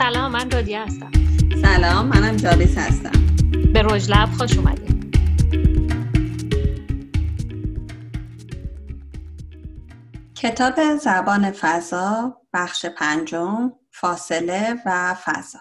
سلام من رادیه هستم. سلام منم جالیس هستم. به رژ لب خوش اومدید. کتاب زبان فضا بخش پنجم فاصله و فضا.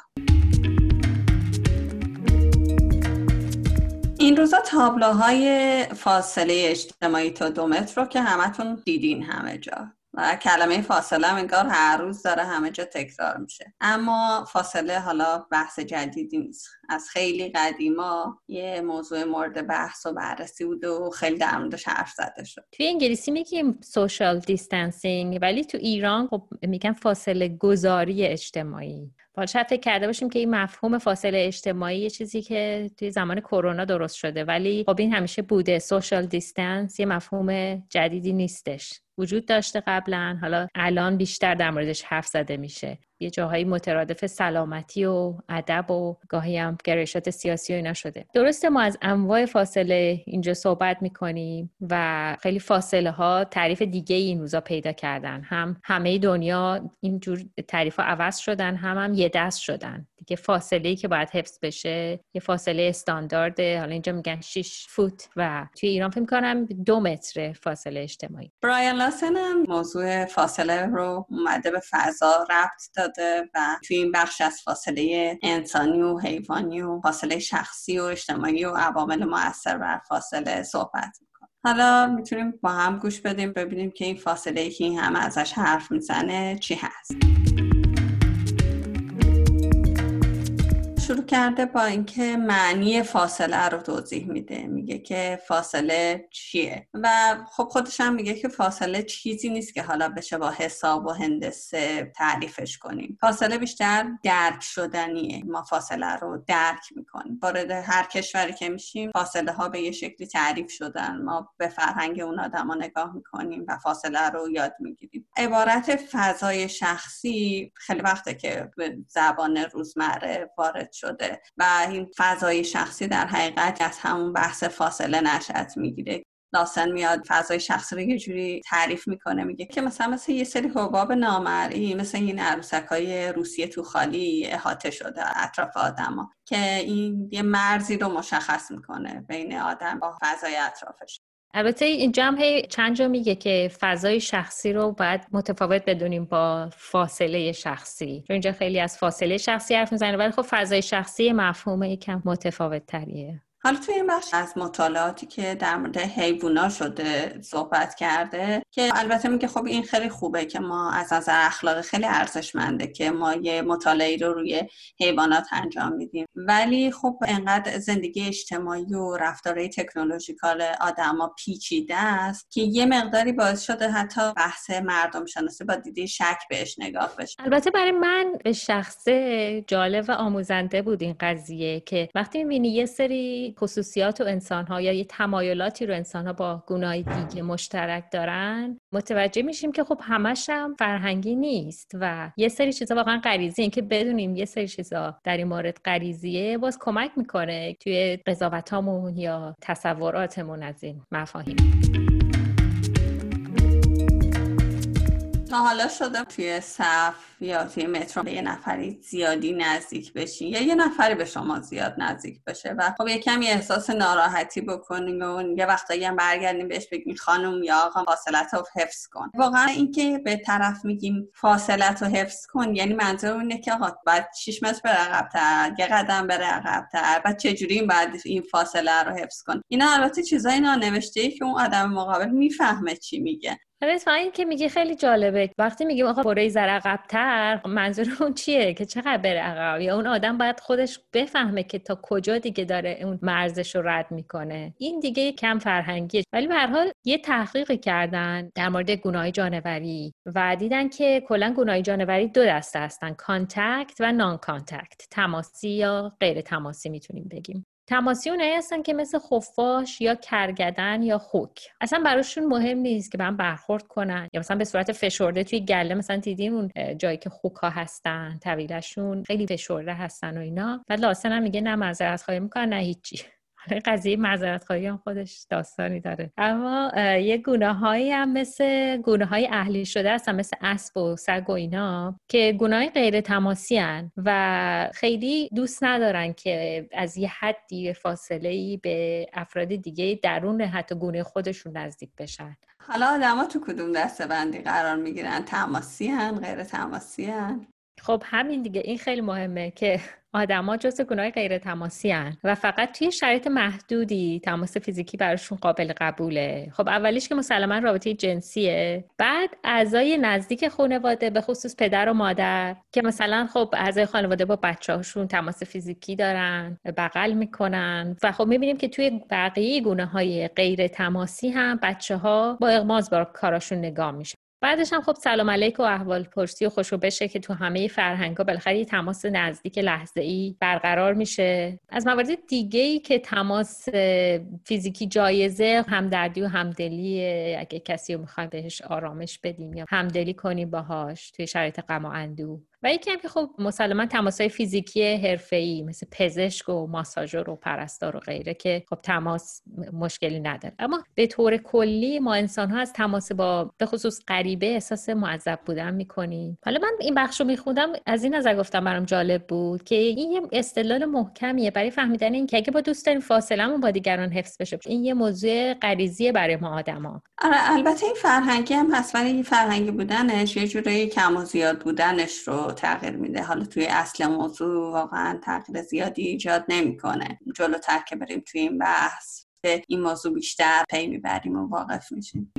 این روزا تابلوهای فاصله اجتماعی تا دو متر رو که همتون دیدین همه جا. کلمه فاصله هم انگار هر روز داره همه جا تکرار میشه. اما فاصله حالا بحث جدیدی نیست. از خیلی قدیما یه موضوع مورد بحث و بررسی بود و خیلی در موردش حرف زده شد. توی انگلیسی میگیم social distancing ولی تو ایران خب میگن فاصله گذاری اجتماعی. حالا شاید فکر کرده باشیم که این مفهوم فاصله اجتماعی یه چیزی که توی زمان کرونا درست شده ولی خب این همیشه بوده. social distance یه مفهوم جدیدی نیستش. وجود داشته قبلا. حالا الان بیشتر در موردش حرف زده میشه. یه جاهایی مترادف سلامتی و ادب و گاهی هم گرایشات سیاسی و اینا شده. درسته ما از انواع فاصله اینجا صحبت می‌کنیم و خیلی فاصله ها تعریف دیگه این روزا پیدا کردن. هم همه دنیا اینجور تعریف ها عوض شدن هم هم یه دست شدن. دیگه فاصله ای که باید حفظ بشه یه فاصله استاندارده حالا اینجا میگن 6 فوت و توی ایران فکر کنم دو متر فاصله اجتماعی. برایان لاسن هم موضوع فاصله رو اومده به فضا ربط داده و توی این بخش از فاصله انسانی و حیوانی و فاصله شخصی و اجتماعی و عوامل مؤثر بر فاصله صحبت حالا می‌تونیم با هم گوش بدیم ببینیم که این فاصله که این همه ازش حرف می‌زنه چی هست. شروع کرده با اینکه معنی فاصله رو توضیح میده. میگه که فاصله چیه؟ و خب خودش هم میگه که فاصله چیزی نیست که حالا بشه با حساب و هندسه تعریفش کنیم. فاصله بیشتر درک شدنیه. ما فاصله رو درک می‌کنیم. وارد هر کشوری که میشیم فاصله ها به یه شکلی تعریف شدن. ما به فرهنگ اون آدما نگاه می‌کنیم و فاصله رو یاد می‌گیریم. عبارت فضای شخصی خیلی وقته که به زبان روزمره وارد شده و این فضای شخصی در حقیقت از همون بحث فاصله نشأت می‌گیره. لاسن میاد فضای شخصی رو یه جوری تعریف می‌کنه میگه که مثلا مثل یه سری حباب نامرئی مثل این عروسک های روسیه تو خالی احاطه شده اطراف آدما که این یه مرزی رو مشخص می‌کنه بین آدم با فضای اطرافش. البته اینجا هم هی چند جا میگه که فضای شخصی رو باید متفاوت بدونیم با فاصله شخصی. چون اینجا خیلی از فاصله شخصی حرف می‌زنه ولی خب فضای شخصی مفهوم یکم متفاوت تریه حالا توی این بخش از مطالعاتی که در مورد حیوونا شده صحبت کرده که البته میگه خب این خیلی خوبه که ما از نظر اخلاقی خیلی ارزشمنده که ما یه مطالعه رو روی حیوانات انجام میدیم. ولی خب انقدر زندگی اجتماعی و رفتارهای تکنولوژیکال آدما پیچیده است که یه مقداری باعث شده حتی بحث مردم شناسی با دیده شک بهش نگاه بشه. البته برای من به شخصه جالب و آموزنده بود این قضیه که وقتی می‌بینی یه سری خصوصیات و انسان ها یا یه تمایلاتی رو انسان ها با گناه دیگه مشترک دارن متوجه میشیم که خب همش هم فرهنگی نیست و یه سری چیزا واقعا غریزی این که بدونیم یه سری چیزا در این مورد غریزیه باز کمک می‌کنه توی قضاوتامون یا تصوراتمون از این مفاهیم. تا حالا شده توی صف یا توی مترو به یه نفری زیادی نزدیک بشین یا یه نفری به شما زیاد نزدیک بشه و خب یه کمی احساس ناراحتی بکنیم و یه وقتایی هم برگردیم بهش بگیم خانم یا آقا فاصلت رو حفظ کن. واقعا اینکه به طرف میگیم فاصلت رو حفظ کن یعنی منظور اینه که آقا باید 6 متر بره عقبتر یه قدم بره عقبتر بعد چجوری باید این فاصله رو حفظ کن. اینا البته چیزای نانوشته ای که اون آدم مقابل می‌فهمه چی میگه. اتفاقا این که میگه خیلی جالبه. وقتی میگیم آقا برو یه ذره عقبتر منظور اون چیه که چقدر بره عقب؟ یا اون آدم باید خودش بفهمه که تا کجا دیگه داره اون مرزش رو رد می‌کنه. این دیگه کم فرهنگیه. ولی به هر حال یه تحقیقی کردن در مورد گونه جانوری و دیدن که کلا گونه جانوری دو دسته هستن contact و non-contact تماسی یا غیر تماسی می‌تونیم بگیم. تماسی اونایی هستن که مثل خفاش یا کرگدن یا خوک. اصلا براشون مهم نیست که به هم برخورد کنن یا مثلا به صورت فشرده توی گله مثلا دیدیم اون جایی که خوک ها هستن طویلشون خیلی فشرده هستن و اینا. بعد لاسن هم میگه نه معذرت خواهی می‌کنن نه هیچی. قضیه معذرت خواهی هم خودش داستانی داره. اما یه گونه هایی هم مثل گونه های اهلی شده هستن مثل اسب و سگ و اینا که گونه های غیر تماسی هن و خیلی دوست ندارن که از یه حدی فاصله ای به افراد دیگه درون حتی گونه خودشون نزدیک بشن. حالا آدما تو کدوم دسته بندی قرار می‌گیرن؟ تماسی هن غیر تماسی هن؟ خب همین دیگه. این خیلی مهمه که آدما جز گناه غیر تماسی هن و فقط توی شرایط محدودی تماس فیزیکی براشون قابل قبوله. خب اولیش که مسلما رابطه جنسیه. بعد اعضای نزدیک خانواده به خصوص پدر و مادر که مثلا خب اعضای خانواده با بچه هاشون تماس فیزیکی دارن بغل می‌کنن. و خب می‌بینیم که توی بقیه گونه های غیر تماسی هم بچه ها با اغماز با کاراشون نگاه میشه. بعدش هم خب سلام علیک و احوال پرسی و خوشو بشه که تو همه فرهنگا بالاخره یه تماس نزدیک لحظه ای برقرار میشه. از موارد دیگه ای که تماس فیزیکی جایزه همدردی و همدلی اگه کسی رو می‌خوایم بهش آرامش بدیم یا همدلی کنیم باهاش توی شرایط غم و اندوه. و یکی هم که خب مسلما تماسای فیزیکی ای مثل پزشک و ماساژور و پرستار و غیره که خب تماس مشکلی نداره. اما به طور کلی ما انسان ها از تماس با به خصوص غریبه احساس معذب بودن می‌کنیم. حالا من این بخش رو میخوندم از این نظر گفتم برام جالب بود که این یه استدلال محکمیه برای فهمیدن این که اگه با دوست داریم با دیگران حفظ بشه این یه موضوع غریزیه برای ما آدما آره البته این فرهنگی هم ولی این فرهنگی بودنش یه جورایی کم و زیاد بودنش رو تغییر میده. حالا توی اصل موضوع واقعا تغییر زیادی ایجاد نمی‌کنه. جلوتر که بریم توی این بحث به این موضوع بیشتر پی می‌بریم و واقف میشیم.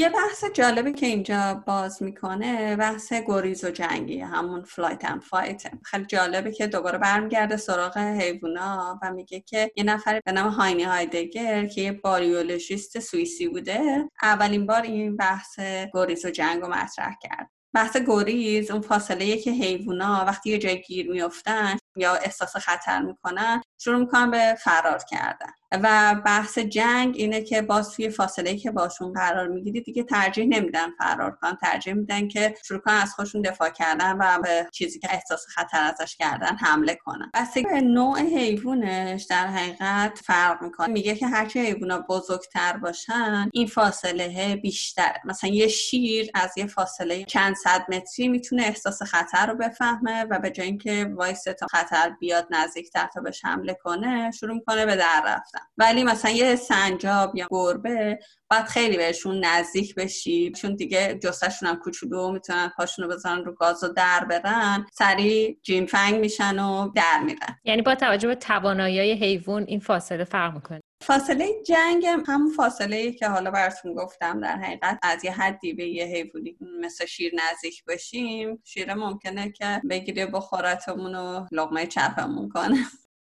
یه بحث جالبی که اینجا باز می‌کنه بحث گریز و جنگی همون flight and fight خیلی جالبه که دوباره برمیگرده سراغ حیوونا و میگه که یه نفر به نام هاینی هدیگر که یه بیولوژیست سوئیسی بوده اولین بار این بحث گریز و جنگ رو مطرح کرد. بحث گریز اون فاصله که حیوونا وقتی یه جای گیر میفتن یا احساس خطر می‌کنن شروع می‌کنن به فرار کردن. و بحث جنگ اینه که باز توی فاصله که باشون قرار می‌گیری دیگه ترجیح نمیدن فرار کنن. ترجیح میدن که شروع کنن از خودشون دفاع کردن و به چیزی که احساس خطر ازش کردن حمله کنن. بس نوع حیوانش در حقیقت فرق می‌کنه. میگه که هرچی حیوونا بزرگتر باشن این فاصله بیشتر مثلا یه شیر از یه فاصله چند صد متری می‌تونه احساس خطر رو بفهمه و به جای اینکه وایس تا خطر بیاد نزدیکتر تا بهش حمله کنه شروع می‌کنه به در رفتن. ولی مثلا یه سنجاب یا گربه باید خیلی بهشون نزدیک بشی. چون دیگه جستشون هم کوچولو می‌تونن پاشونو بزنن رو گاز و در برن. سریع جیمفنگ میشن و در میرن. یعنی با توجه به توانایی حیوان این فاصله فرق می‌کنه. فاصله جنگ هم همون فاصله ای که حالا براتون گفتم. در حقیقت از یه حدی به یه حیوانی مثل شیر نزدیک بشیم شیر ممکنه که بگیره بخورتمون و لغمه چپمون کنه.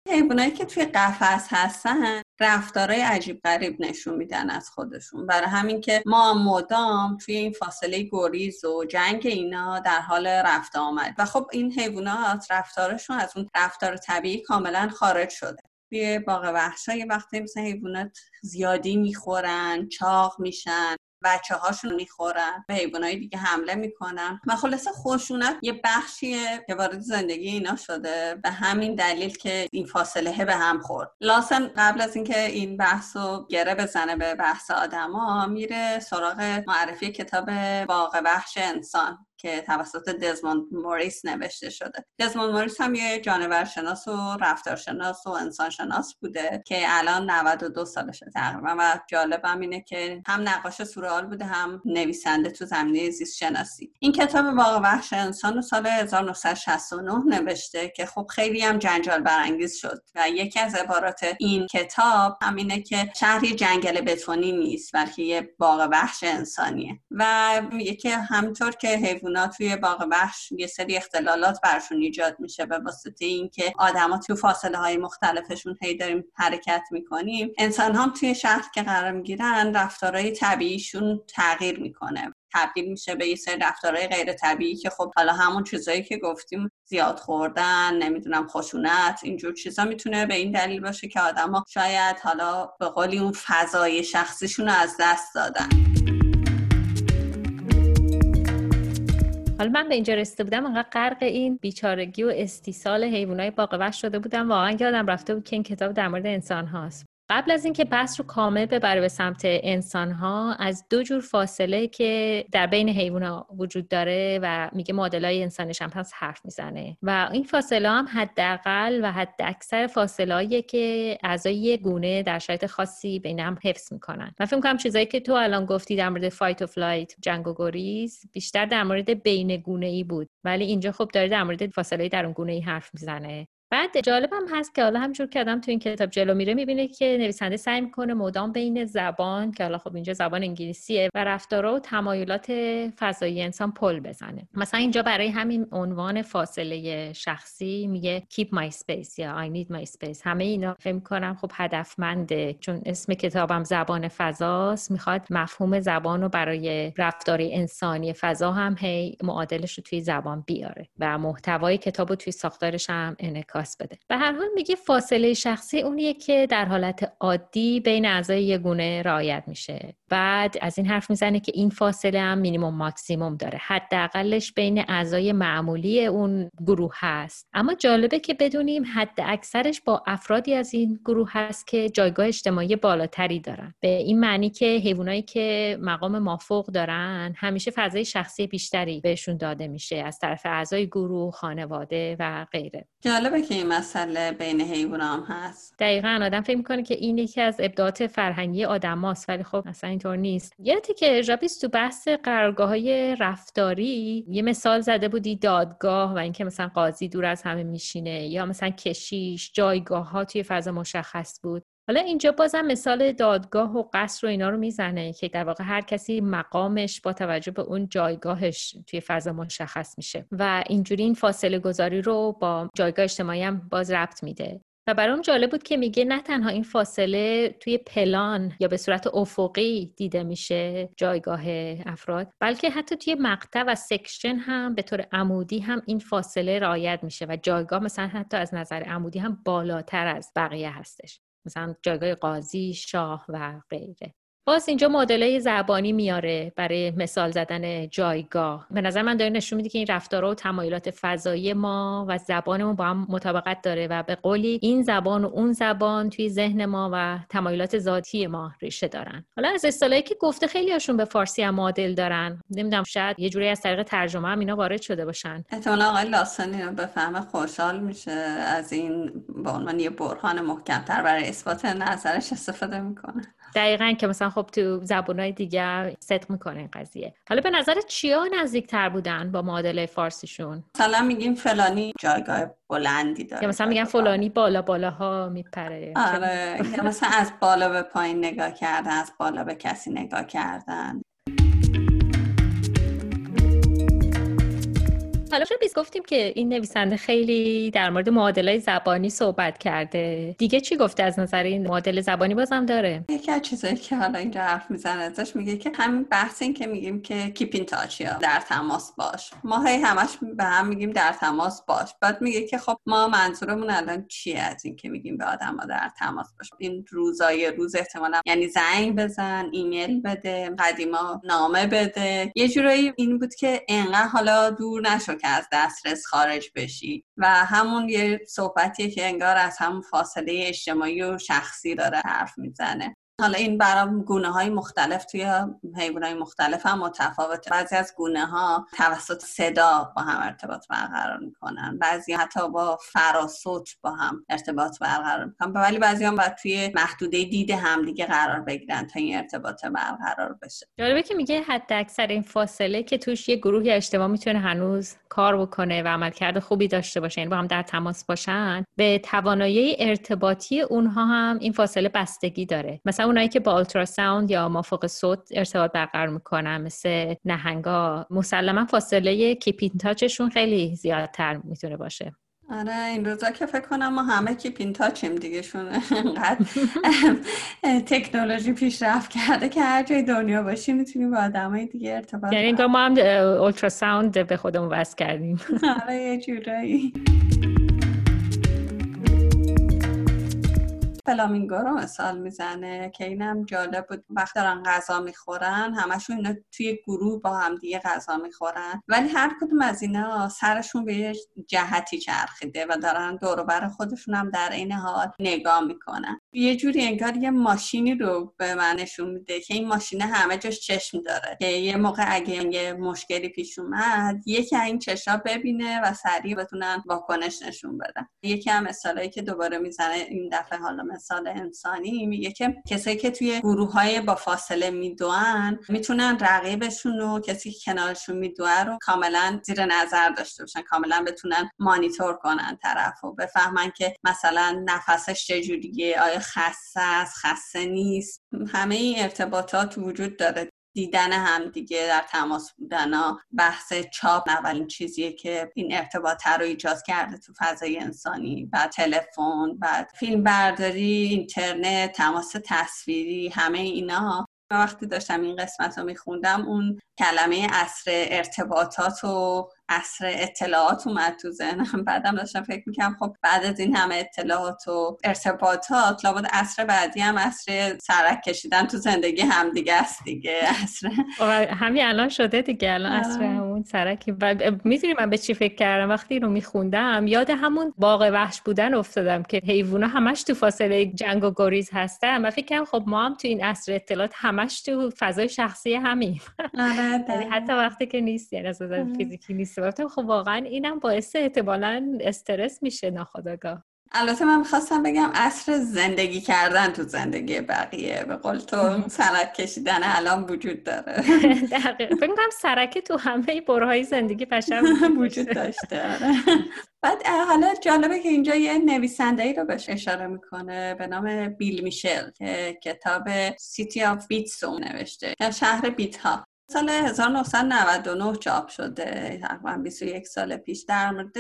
حیوانایی که توی قفس هستن رفتارهای عجیب غریب نشون میدن از خودشون. برای همین که ما مدام توی این فاصله گریز و جنگ اینا در حال رفت آمد. و خب این حیوانات رفتارشون از اون رفتار طبیعی کاملا خارج شده. توی باغ وحشا یه وقتی مثل حیوانات زیادی می‌خورن چاق میشن بچه هاشون می‌خورن به حیوانات دیگه حمله می‌کنن. و خلاصه خشونت یه بخشیه که وارد زندگی اینا شده. به همین دلیل که این فاصله به هم خورد. لاسن قبل از اینکه این بحث رو گره بزنه به بحث آدما میره سراغ معرفی کتاب باغ وحش انسان. که توسط دزموند موریس نوشته شده. دزموند موریس هم یه جانورشناس و رفتارشناس و انسانشناس بوده که الان 92 سالشه تقریبا و جالبم اینه که هم نقاش سورئال بوده هم نویسنده تو زمینه زیست شناسی این کتاب واقع وحش انسان سال 1969 نوشته که خب خیلی هم جنجال برانگیز شد و یکی از عبارات این کتاب همینه که شهری جنگل بتونی نیست بلکه یه باغ وحش انسانیه. و یکی همطور که حیوانات توی باغ وحش یه سری اختلالات برشون ایجاد میشه به واسطه اینکه آدما توی فاصله های مختلفشون هی داریم حرکت می‌کنیم. انسان هم توی شهر که قرار می‌گیرن رفتارهای طبیعیشون تغییر می‌کنه. تبدیل میشه به یه سری رفتارهای غیر طبیعی که خب حالا همون چیزایی که گفتیم زیاد خوردن نمی‌دونم خشونت اینجور چیزا می‌تونه به این دلیل باشه که آدما شاید حالا به قولی اون فضای شخصیشون رو از دست دادن. حالا من به اینجا رسیده بودم انقدر غرق این بیچارگی و استیصال حیوانات باغ وحش شده بودم. واقعا یادم رفته بود که این کتاب در مورد انسان هاست. قبل از اینکه بحث رو کامل ببره به سمت انسان ها از دو جور فاصله که در بین حیوان ها وجود داره و میگه های انسانش هم هست حرف می‌زنه. و این فاصله هم حداقل و حد اکثر فاصله که اعضای یه گونه در شرایط خاصی بین هم حفظ می‌کنن. من فکر کنم چیزایی که تو الان گفتی در مورد فایت و فلایت جنگ و گریز بیشتر در مورد بین گونه ای بود. ولی اینجا خب داره در مورد فاصله درون گونه ای حرف می‌زنه. بعد جالبم هست که حالا همینجور که آدم تو این کتاب جلو میره می‌بینه که نویسنده سعی می‌کنه مدام بین زبان که حالا خب اینجا زبان انگلیسیه و رفتارها و تمایلات فضایی انسان پل بزنه. مثلا اینجا برای همین عنوان فاصله شخصی میگه keep my space یا I need my space همه اینا فکر کنم خب هدفمنده. چون اسم کتابم زبان فضاست می‌خواد مفهوم زبان رو برای رفتار انسانی فضا هم هی معادلش رو توی زبان بیاره. و محتوای کتاب رو توی ساختارش هم انعکاس بده. به هر حال میگه فاصله شخصی اونیه که در حالت عادی بین اعضای یه گونه رعایت میشه. بعد از این حرف می‌زنه که این فاصله هم مینیموم ماکسیموم داره. حداقلش بین اعضای معمولی اون گروه هست. اما جالبه که بدونیم حد اکثرش با افرادی از این گروه هست که جایگاه اجتماعی بالاتری دارن. به این معنی که حیوانایی که مقام مافوق دارن همیشه فضای شخصی بیشتری بهشون داده میشه از طرف اعضای گروه خانواده و غیره. جالبه که این مسئله بین حیوان هم هست. دقیقا آدم فکر می‌کنه که این یکی از ابداعات فرهنگی آدم هاست ولی خب اصلا اینطور نیست. یادی که جابیس تو بحث قرارگاه های رفتاری یه مثال زده بودی دادگاه و اینکه مثلا قاضی دور از همه میشینه یا مثلا کشیش جایگاه ها توی فضا مشخص بود. حالا اینجا بازم مثال دادگاه و قصر و اینا رو می‌زنه که در واقع هر کسی مقامش با توجه به اون جایگاهش توی فضا مشخص میشه و اینجوری این فاصله گذاری رو با جایگاه اجتماعی هم باز ربط میده. و برام جالب بود که میگه نه تنها این فاصله توی پلان یا به صورت افقی دیده میشه جایگاه افراد بلکه حتی توی مقطع و سکشن هم به طور عمودی هم این فاصله رعایت میشه و جایگاه مثلا حتی از نظر عمودی هم بالاتر از بقیه هستش. مثلا جایگاه قاضی شاه و غیره. باز اینجا مدل زبانی میاره برای مثال زدن جایگاه. به نظر من داره نشون میده که این رفتارها و تمایلات فضایی ما و زبانمون با هم مطابقت داره و به قولی این زبان و اون زبان توی ذهن ما و تمایلات ذاتی ما ریشه دارن. حالا از اصطلاحی که گفته خیلی هاشون به فارسی هم معادل دارن. نمی‌دونم شاید یه جوری از طریق ترجمه هم اینا وارد شده باشن. احتمالا آقای لاسانی رو بفهمه خوشحال میشه از این به عنوان یه برهان محکمتر برای اثبات نظرش استفاده می‌کنه. دقیقا که مثلا خب تو زبانهای دیگر صدق می‌کنه این قضیه. حالا به نظر چیا نزدیک تر بودن با معادله فارسیشون؟ مثلا میگیم فلانی جایگاه بلندی داره یا مثلا میگن فلانی بالا بالاها میپره. آره مثلا از بالا به پایین نگاه کردن از بالا به کسی نگاه کردن. حالا بیس گفتیم که این نویسنده خیلی در مورد معادله زبانی صحبت کرده. دیگه چی گفته از نظر این معادله زبانی بازم داره؟ یکی از چیزایی که حالا اینجا حرف می‌زنه ازش میگه که همین بحث این که میگیم که کیپین تاچ یا در تماس باش. ما هی همش به هم میگیم در تماس باش. بعد میگه که خب ما منظورمون الان چیه از این که میگیم به آدم در تماس باش. این روزای روز احتمالا یعنی زنگ بزن ایمیل بده قدیما نامه بده. یه جورایی این بود که انقدر حالا دور نشو از دسترس خارج بشی. و همون یه صحبتیه که انگار از همون فاصله اجتماعی و شخصی داره حرف می‌زنه. حالا این برای گونه های مختلف توی حیوان های مختلف هم متفاوته. بعضی از گونه ها توسط صدا با هم ارتباط برقرار می‌کنن. بعضی حتی با فراسوت با هم ارتباط برقرار می‌کنن. ولی بعضی هم باید توی محدوده دید همدیگه قرار بگیرن تا این ارتباط برقرار بشه. جالبه که میگه حتی اکثر این فاصله که توش یه گروهی اجتماع می‌تونه هنوز کار بکنه و عملکرد خوبی داشته باشه یعنی با هم در تماس باشن به توانایی ارتباطی اونها هم این فاصله بستگی داره. مثلا اونایی که با آلتراساوند یا مافوق صوت ارتباط برقرار می‌کنن مثل نهنگا مسلما فاصله کیپین تاچشون خیلی زیادتر می‌تونه باشه. آره این روزا که فکر کنم ما همه کیپین تاچیم دیگه شون انقدر تکنولوژی پیشرفت کرده که هر جای دنیا باشی می‌تونیم با آدمای دیگه ارتباط یعنی ما هم اولتراساوند به خودمون وصل کردیم. آره یه جورایی. فلامینگو رو مثال می‌زنه که اینم جالب بود. وقت دارن غذا می‌خورن همشون اینا توی گروه با هم دیگه غذا می‌خورن. ولی هر کدوم از اینا سرشون به یه جهتی چرخیده و دارن دور بر خودشون هم در این حال نگاه می‌کنن. یه جوری انگار یه ماشینی رو به من نشون میده که این ماشین همه جاش چشم داره. که یه موقع اگه یه مشکلی پیش اومد یکی این چشا ببینه و سریع بتونن واکنش نشون بدن. یکی هم مثالایی که دوباره می‌زنه این دفعه حالا مثال انسانی میگه که کسایی که توی گروه های با فاصله میدوان می‌تونن رقیبشون و کسی که کنارشون میدوه رو کاملا زیر نظر داشته باشن کاملا بتونن مانیتور کنن طرف و بفهمن که مثلا نفسش چجوریه آیا خسته است خسته نیست. همه این ارتباطات وجود داره. دیدن هم دیگه در تماس بودن ها بحث چاپ اولین چیزیه که این ارتباط رو ایجاد کرده تو فضای انسانی. بعد تلفن بعد فیلم برداری اینترنت تماس تصویری همه اینا. وقتی داشتم این قسمت رو میخوندم اون کلمه اصر ارتباطات و اصر اطلاعات اومد تو ذهنم. بعدم داشتم فکر می‌کنم خب بعد از این همه اطلاعات و ارتباطات لابد اصر بعدی هم اصر سرک کشیدن تو زندگی هم دیگه است دیگه. اصر همین الان شده دیگه الان اصر همون سرکی. می‌دونی من به چی فکر کردم؟ وقتی رو میخوندم یاد همون باغ وحش بودن افتادم که حیوونا همش تو فاصله جنگ و گریز هستن. و فکر کنم خب ما هم تو این اصر اطلاعات همش تو فضای شخصی همین آره، یعنی حتی وقتی که نیست یعنی از فیزیکی نیست. گفتم خب واقعا اینم باعث احتمالا استرس میشه ناخداگاه البته من می‌خواستم بگم اصر زندگی کردن تو زندگی بقیه. به قول تو سرک کشیدن الان وجود داره. دقیقا فکر کنم سرکه تو همه برهه‌های زندگی پشم وجود داشته. آره. بعد حالا جالبه که اینجا یه نویسنده ای رو بهش اشاره می‌کنه به نام بیل میشل که کتاب City of Bits نوشته. شهر بیت ها سال 1999 چاپ شده. تقریبا 21 سال پیش در مورد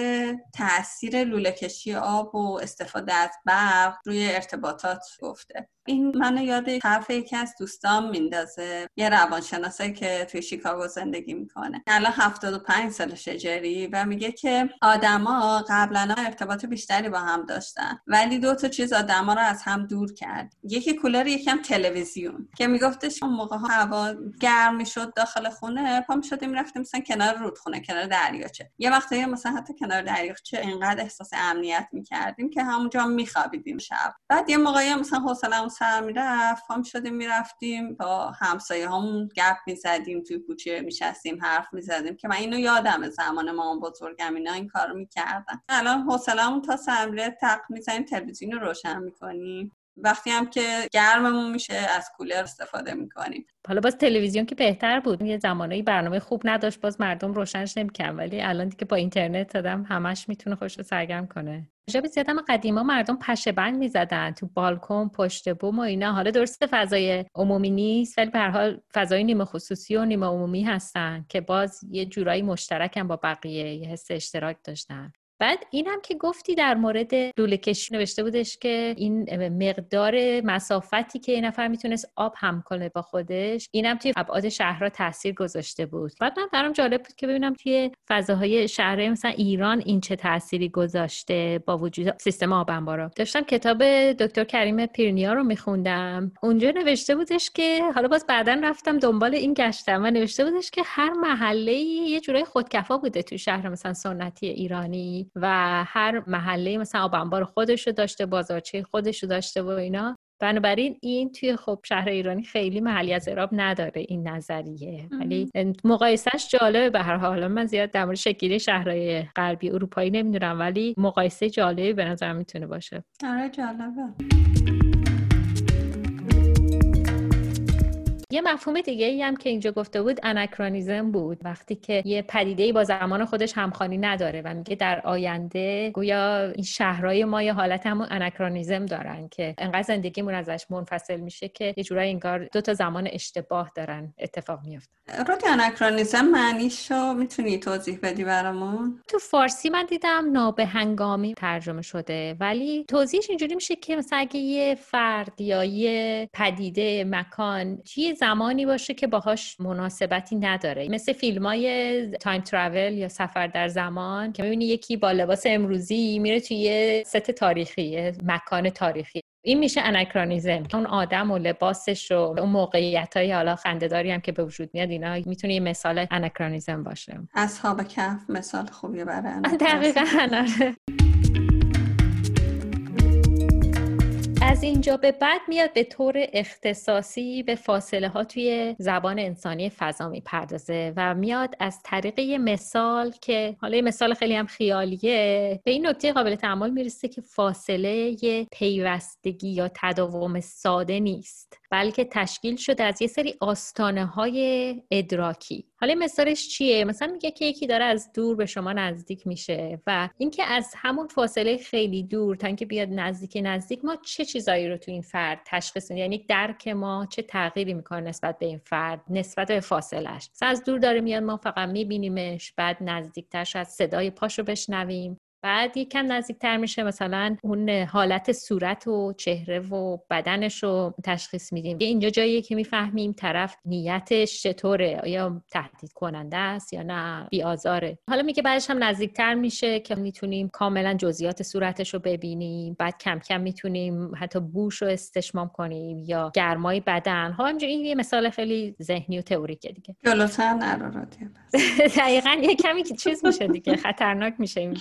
تاثیر لوله کشی آب و استفاده از برق روی ارتباطات گفته. این منو یاد حرف یکی از دوستان میندازه یه روانشناسه که توی شیکاگو زندگی می‌کنه. الان 75 سال شجری و میگه که آدما قبلا ارتباط بیشتری با هم داشتن ولی دو تا چیز آدما رو از هم دور کرد. یکی کولر یکم تلویزیون که میگفتش اون موقع هوا گرم می‌شد داخل خونه پا می‌شدیم رفتیم مثلا کنار رودخونه کنار دریاچه. یه وقتایی مثلا حتی کنار دریاچه اینقدر احساس امنیت می‌کردیم که همونجا میخوابیدیم شب. بعد یه موقعی مثلا حوصله‌مون سر می‌رفت هم شده می‌رفتیم با همسایه همون گپ می‌زدیم توی کوچه میشستیم حرف می‌زدیم که من اینو یادم زمان ما بزرگم اینا این کارو می‌کردن الان حوصلهمون تا سمره تق می‌زنیم تلویزیون رو روشن می‌کنیم وقتی هم که گرممون میشه از کولر استفاده می‌کنیم حالا باز تلویزیون که بهتر بود. یه زمانایی برنامه خوب نداشت باز مردم روشنش نمیکن ولی الان دیگه با اینترنت دادم همش می‌تونه خوش سرگرم کنه. شب زیادم قدیما مردم پشه بند می‌زدن. تو بالکن پشت بوم و اینا. حالا درست فضای عمومی نیست ولی به حال فضای نیمه خصوصی و نیمه عمومی هستن که باز یه جورایی مشترکن با بقیه یه حس اشتراک داشتن. بعد اینم که گفتی در مورد لوله کشی نوشته بودش که این مقدار مسافتی که این نفر می‌تونست آب هم کنه با خودش اینم توی ابعاد شهرها تاثیر گذاشته بود. بعد من برام جالب بود که ببینم توی فضاهای شهرهای مثلا ایران این چه تأثیری گذاشته با وجود سیستم آب انبارا. داشتم کتاب دکتر کریم پیرنیا رو میخوندم. اونجا نوشته بودش که حالا باز بعدا رفتم دنبال این گشتم و نوشته بودش که هر محله یه جورای خودکفا بوده تو شهر مثلا سنتی ایرانی. و هر محله مثلا آب انبار خودش رو داشته بازارچه خودش رو داشته و اینا. بنابراین این توی خب شهر ایرانی خیلی محلی از اعراب نداره این نظریه. ولی مقایسهش جالبه به هر حال. من زیاد در مورد شکلی شهرهای غربی اروپایی نمی‌دونم ولی مقایسه جالبی به نظر می‌تونه باشه. آره جالبه. یه مفهوم دیگه ای هم که اینجا گفته بود اناکرونیزم بود. وقتی که یه پدیده با زمان خودش همخوانی نداره و میگه در آینده گویا این شهرهای ما یه حالت همون اناکرونیزم دارن که انقدر زندگیمون ازش منفصل میشه که یه جورایی انگار دو تا زمان اشتباه دارن اتفاق میفته رو anachronism معنیشو می‌تونی توضیح بدی برامون؟ تو فارسی من دیدم نابهنگامی ترجمه شده ولی توضیحش اینجوری میشه که مثلا اگه یه فرد یا یه پدیده مکان چیه زمانی باشه که باهاش مناسبتی نداره. مثل فیلم های time travel یا سفر در زمان که می‌بینی یکی با لباس امروزی میره توی یه ست تاریخی مکان تاریخی. این میشه anachronism اون آدم و لباسش و اون موقعیت های حالا خندهداری هم که به وجود میاد اینا می‌تونه یه مثال anachronism باشه. اصحاب کف مثال خوبی برای دقیقا از اینجا به بعد میاد به طور اختصاصی به فاصله ها توی زبان انسانی فضا می‌پردازه و میاد از طریق مثال که حالا یه مثال خیلی هم خیالیه به این نکته قابل تعمل می‌رسه که فاصله یه پیوستگی یا تداوم ساده نیست. بلکه تشکیل شده از یه سری آستانه های ادراکی. حالا مثالش چیه؟ مثلا میگه که یکی داره از دور به شما نزدیک میشه و اینکه از همون فاصله خیلی دور تا اینکه بیاد نزدیک نزدیک ما چه چیزایی رو تو این فرد تشخیص میدیم؟ یعنی درک ما چه تغییری می‌کنه نسبت به این فرد نسبت به فاصلش از دور داره میاد ما فقط میبینیمش بعد نزدیکتر شاید صدای پاشو بشنویم. بعد یکم نزدیکتر میشه مثلا اون حالت صورت و چهره و بدنش رو تشخیص میدیم. اینجا جاییه که می‌فهمیم طرف نیتش چطوره آیا تهدید کننده است یا نه بیازاره حالا میگه بعدش هم نزدیکتر میشه که می‌تونیم کاملا جزئیات صورتش رو ببینیم. بعد کم کم می‌تونیم حتی بوش رو استشمام کنیم یا گرمای بدن. ها همینجا این یه مثال خیلی ذهنی و تئوریکه دیگه. جلوتر نرو دقیقا یه کمی چیز میشه دیگه خطرناک میشه این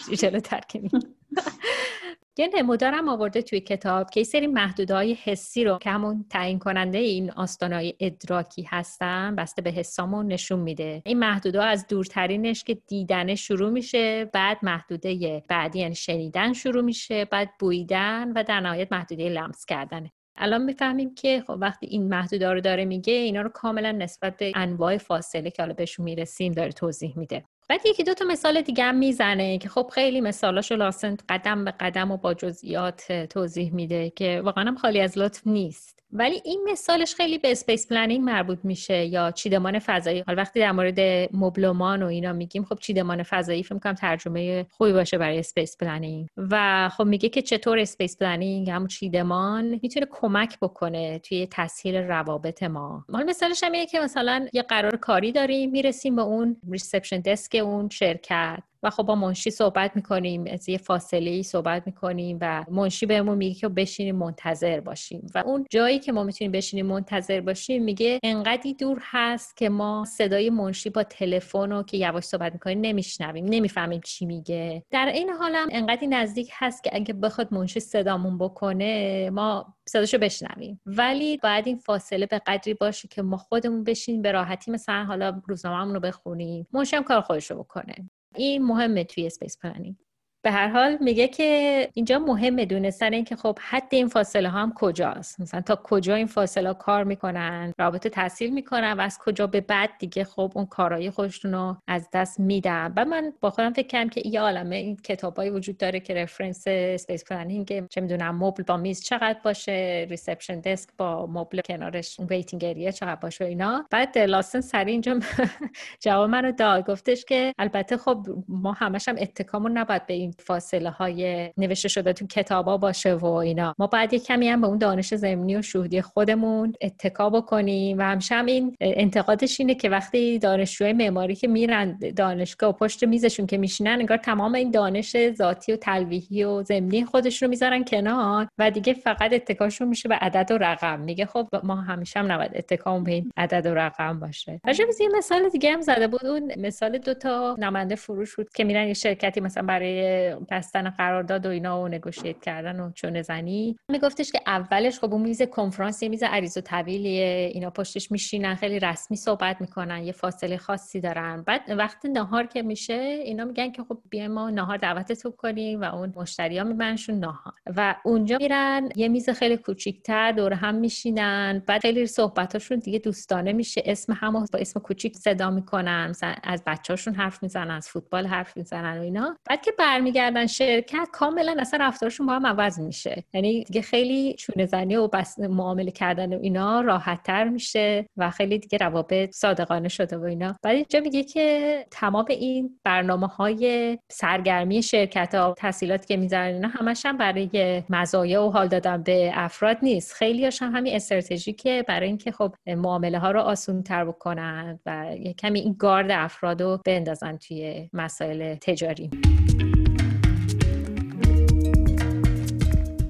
یه نمودارم آورده توی کتاب که سری محدودهای حسی رو که همون تعیین کننده این آستانهای ادراکی هستن بسته به حسامون نشون میده. این محدوده از دورترینش که دیدن شروع میشه بعد محدوده بعدی یعنی شنیدن شروع میشه بعد بویدن و در نهایت محدوده لمس کردنه. الان می‌فهمیم که خب وقتی این محدوده رو داره میگه اینا رو کاملا نسبت به انواع فاصله که حالا بهشون می‌رسیم داره توضیح میده. بعد یکی دو تا مثال دیگه هم می‌زنه که خب خیلی مثالاشو لاسنت قدم به قدم و با جزئیات توضیح میده که واقعا هم خالی از لطف نیست. ولی این مثالش خیلی به space planning مربوط میشه یا چیدمان فضایی. حال وقتی در مورد مبلمان و اینا میگیم خب چیدمان فضایی فکر کنم ترجمه خوبی باشه برای space planning و خب میگه که چطور space planning همون چیدمان می‌تونه کمک بکنه توی تسهیل روابط ما. حال مثالش هم اینه که مثلا یه قرار کاری داریم می‌رسیم به اون reception desk اون شرکت. و خب با منشی صحبت می‌کنیم از یه فاصله ای صحبت می‌کنیم و منشی بهمون میگه که بشینیم منتظر باشیم. و اون جایی که ما می‌تونیم بشینیم منتظر باشیم میگه انقدی دور هست که ما صدای منشی با تلفن رو که یواش صحبت می‌کنیم نمیشنویم نمی‌فهمیم چی میگه. در این حالم انقدی نزدیک هست که اگه بخواد منشی صدامون بکنه ما صداشو بشنویم. ولی باید این فاصله به قدری باشه که ما خودمون بشین به راحتی مثلا حالا روزنامه‌مون رو بخونیم. منشی هم کار خودش رو بکنه. إيه مهمة في سبيس بلانينج به هر حال میگه که اینجا مهمه دونستن این که خب حد این فاصله ها هم کجاست. مثلا تا کجا این فاصله کار می‌کنن رابطه تاثیر می‌کنن و از کجا به بعد دیگه خب اون کارهای خودشون رو از دست میدن. و من با خودم فکر کردم که یه عالمه این کتابایی وجود داره که رفرنس اسپیس پلنینگ چه می‌دونم مبل با میز چقدر باشه ریسپشن دسک با مبل کنارش ویتینگ ایریا چقدر باشه اینا. بعد لاسن سری اینجا جواب منو داد. گفتش که البته خب ما همش هم اتکامون نباید به این فاصله های نوشته شده تو کتابا باشه و اینا. ما باید یک کمی هم به اون دانش زمینی و شهودی خودمون اتکا بکنیم و همیشه هم این انتقادش اینه که وقتی دانشجوی معماری که میرن دانشگاه و پشت میزشون که میشینن انگار تمام این دانش ذاتی و تلویحی و زمینی خودشون رو می‌ذارن کنار و دیگه فقط اتکاشون میشه به عدد و رقم. میگه خب ما همیشه هم نباید اتکامون به این عدد و رقم باشه. راجع یه مثال دیگه هم زده بود. اون مثال دو تا نماینده فروش بود که میرن یه شرکتی مثلا برای بستن قرارداد و اینا و نگوشیت کردن و چونه زنی. میگفتش که اولش خب اون میز کنفرانس یه میز عریض و طویلیه اینا پشتش میشینن خیلی رسمی صحبت می‌کنن یه فاصله خاصی دارن. بعد وقت نهار که میشه اینا میگن که خب بیا ما نهار دعوتتون کنیم و اون مشتری ها نهار. و اونجا میرن یه میز خیلی کوچیکتر دور هم میشینن. بعد خیلی صحبتاشون دیگه دوستانه میشه. اسم همو با اسم کوچیک صدا می‌کنن از بچه‌هاشون حرف می‌زنن از فوتبال حرف می‌زنن و اینا. بعد که برمی برمیگردن شرکت کاملا اصلا رفتارشون با هم عوض میشه. یعنی دیگه خیلی چونه زنی و بس معامله کردن و اینا راحت تر میشه و خیلی دیگه روابط صادقانه شده و اینا. بعد اینجا میگه که تمام این برنامه های سرگرمی شرکت ها تحصیلاتی که می‌ذارن اینا همش هم برای مزایا و حال دادن به افراد نیست. خیلی هم همین استراتژیکه برای اینکه خب معامله ها رو آسون تر بکنن و کمی این گارد افراد رو بندازن توی مسائل تجاری.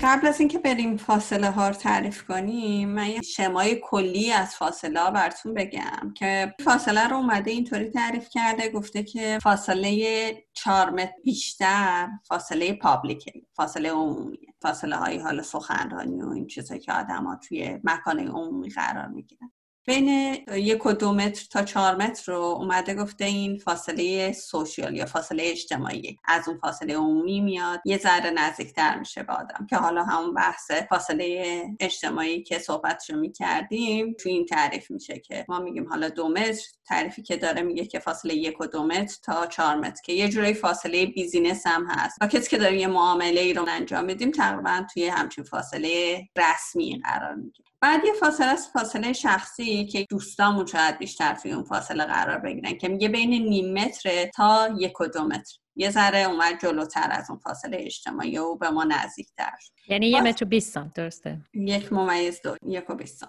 قبل از اینکه بریم فاصله ها رو تعریف کنیم من یه شمای کلی از فاصله ها براتون بگم که فاصله رو اومده اینطوری تعریف کرده گفته که فاصله چهار متر بیشتر فاصله پابلیکه فاصله عمومیه. فاصله های حال سخنرانی و این چیزایی که آدم ها توی مکان عمومی قرار می‌گیرن. بین یک و دو متر تا چهار متر رو اومده گفته این فاصله سوشیال یا فاصله اجتماعی. از اون فاصله عمومی میاد یه ذره نزدیکتر میشه به آدم. که حالا همون بحث فاصله اجتماعی که صحبتش رو می‌کردیم تو این تعریف میشه که ما میگیم حالا دو متر تعریفی که داره میگه که فاصله یک و دو متر تا چهار متر که یه جورایی فاصله business هم هست. و کسی که داریم یه معامله ای رو انجام میدیم تقریبا توی همچین فاصله رسمی قرار می‌گیره بعد یه فاصله است فاصله شخصی که دوستامون شاید بیشتر توی اون فاصله قرار بگیرن که میگه بین نیم متر تا یک و دو متر. یه ذره اومد جلوتر از اون فاصله اجتماعی و به ما نزدیکتر. یعنی یه متر و بیست درسته؟ یک ممیز دو یک و بیست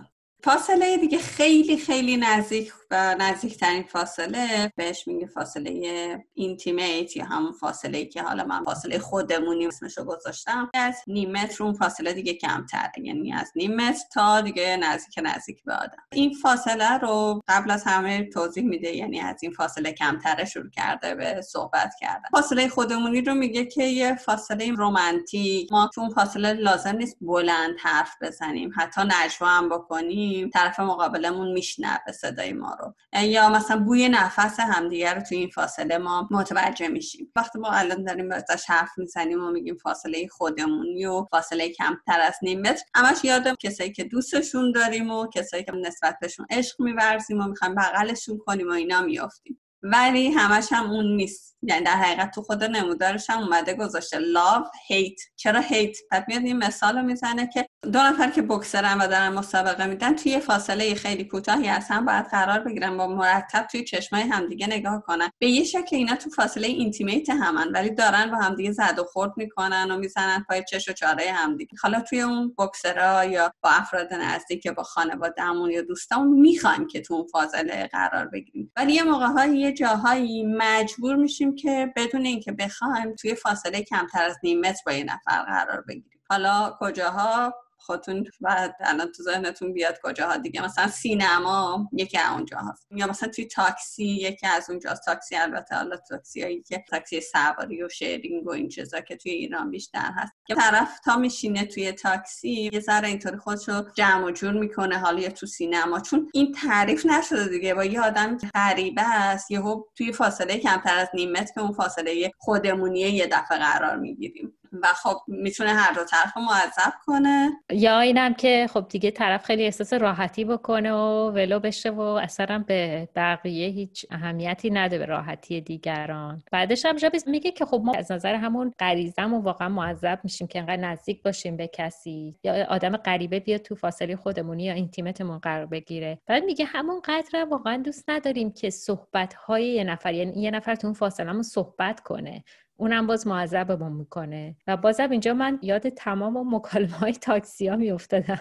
فاصله دیگه خیلی خیلی نزدیک و نزدیکترین فاصله بهش میگه فاصله intimate یا همون فاصله که حالا من فاصله خودمونی اسمشو گذاشتم. از نیم متر اون فاصله دیگه کمتره یعنی از نیم متر تا دیگه نزدیک نزدیک به آدم. این فاصله رو قبل از همه توضیح میده یعنی از این فاصله کمتره شروع کرده به صحبت کردن. فاصله خودمونی رو میگه که یه فاصله رومانتیک ما تو اون فاصله لازم نیست بلند حرف بزنیم. حتی نجوا هم بکنیم. طرف مقابلمون میشنوه صدای ما رو. یا مثلا بوی نفس همدیگه رو تو این فاصله ما متوجه میشیم. وقتی ما الان داریم ازش حرف می‌زنیم و میگیم فاصله خودمونی و فاصله کمتر از نیم متر همش یادم کسایی که دوستشون داریم و کسایی که نسبت بهشون عشق میورزیم و می‌خوایم بغلشون کنیم و اینا میافتیم. ولی همش هم اون نیست. یعنی در حقیقت تو خود نمودارش هم اومده گذاشته. Love hate. چرا hate بعد میاد این مثال رو می‌زنه که دو نفر که بکسرن و دارن مسابقه میدن توی فاصله خیلی کوتاهی از هم باید قرار بگیرن با مرتب توی چشمای همدیگه نگاه کنن. به یه شکل اینا تو فاصله اینتیمیت همن ولی دارن با همدیگه زد و خورد می‌کنن و می‌زنن پای چش و چاره همدیگه. حالا توی اون بکسرها یا با افراد نزدیک با خانوادهمون یا دوستامون می‌خوایم که تو اون فاصله قرار بگیریم. ولی یه موقع یه جاهایی مجبور میشیم که بدون اینکه بخوایم توی فاصله کمتر از نیم متر با یه نفر قرار بگیریم. حالا کجاها خودتون و الان تو ذهنتون بیاد کجاها دیگه مثلا سینما یکی از اونجا هست یا مثلا توی تاکسی یکی از اونجاست. تاکسی البته حالا تاکسی هایی که تاکسی سواری و شیرینگ و این چیزا که توی ایران بیشتر هست. که طرف تا میشینه توی تاکسی یه ذره اینطوری خودشو جمع و جور می‌کنه حالا یا تو سینما. چون این تعریف نشده دیگه. با یه آدم غریبه است یهو توی فاصله کمتر از نیم متر که اون فاصله خودمونیه یه دفعه قرار می‌گیریم. و خب می‌تونه هر دو طرف معذب کنه. یا اینم که خب دیگه طرف خیلی احساس راحتی بکنه و ولو بشه و اصلا به بقیه هیچ اهمیتی نده به راحتی دیگران. بعدش هم جابیز میگه که خب ما از نظر همون غریزم و واقعا معذب میشیم که انقدر نزدیک باشیم به کسی. یا آدم غریبه بیاد تو فاصله خودمونی یا اینتیمتمون قرار بگیره. بعد میگه همون قدر واقعا دوست نداریم که صحبت های یه نفر یعنی یه نفر تو اون فاصله صحبت کنه. اونم باز معذبمون می‌کنه. و بازم اینجا من یاد تمام مکالمه های تاکسی ها میافتادم.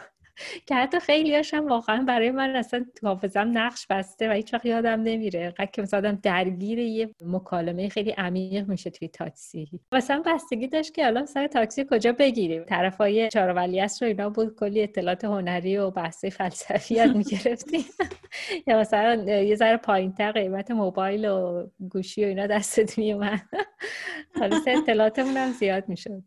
که حتی خیلی هاشم واقعا برای من اصلا تو حافظم نقش بسته و هیچ وقت یادم نمیره. قد که مثلا درگیر یه مکالمه خیلی عمیق میشه توی تاکسی. مثلا بستگی داشت که الان سر تاکسی کجا بگیریم. طرف های چارولیاس رو اینا بود کلی اطلاعات هنری و بحث فلسفی می‌گرفتیم. یا مثلا یه ذره پایینتر قیمت موبایل و گوشی و اینا دستت میومد. حالا اطلاعاتمون هم زیاد می‌شد.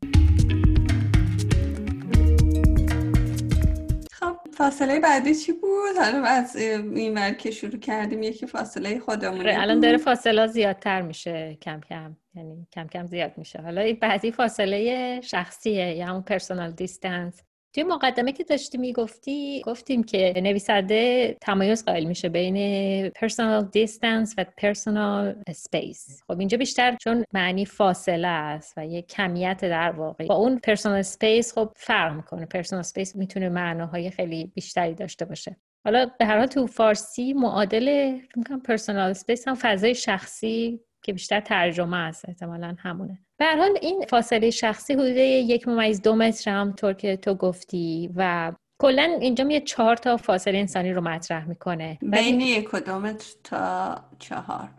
فاصله بعدی چی بود؟ حالا از این ور که شروع کردیم یکی فاصله خودمون آره، الان داره فاصله زیادتر میشه کم کم. یعنی کم کم زیاد میشه. حالا این بعدی فاصله شخصیه یا همون پرسونال دیستنس توی مقدمه که داشتی می‌گفتی گفتیم که نویسنده تمایز قائل میشه بین personal distance و personal space. خب اینجا بیشتر چون معنی فاصله است و یه کمیت در واقع. با اون personal space خب فرق می‌کنه. personal space می‌تونه معناهای خیلی بیشتری داشته باشه. حالا به هر حال تو فارسی معادل فکر personal space هم فضای شخصی که بیشتر ترجمه است احتمالا همونه. به حال این فاصله شخصی حدود یک ممیز دو متر هم طور که تو گفتی و کلا اینجا یه چهار تا فاصله انسانی رو مطرح می‌کنه. بین یک و دو متر تا چهار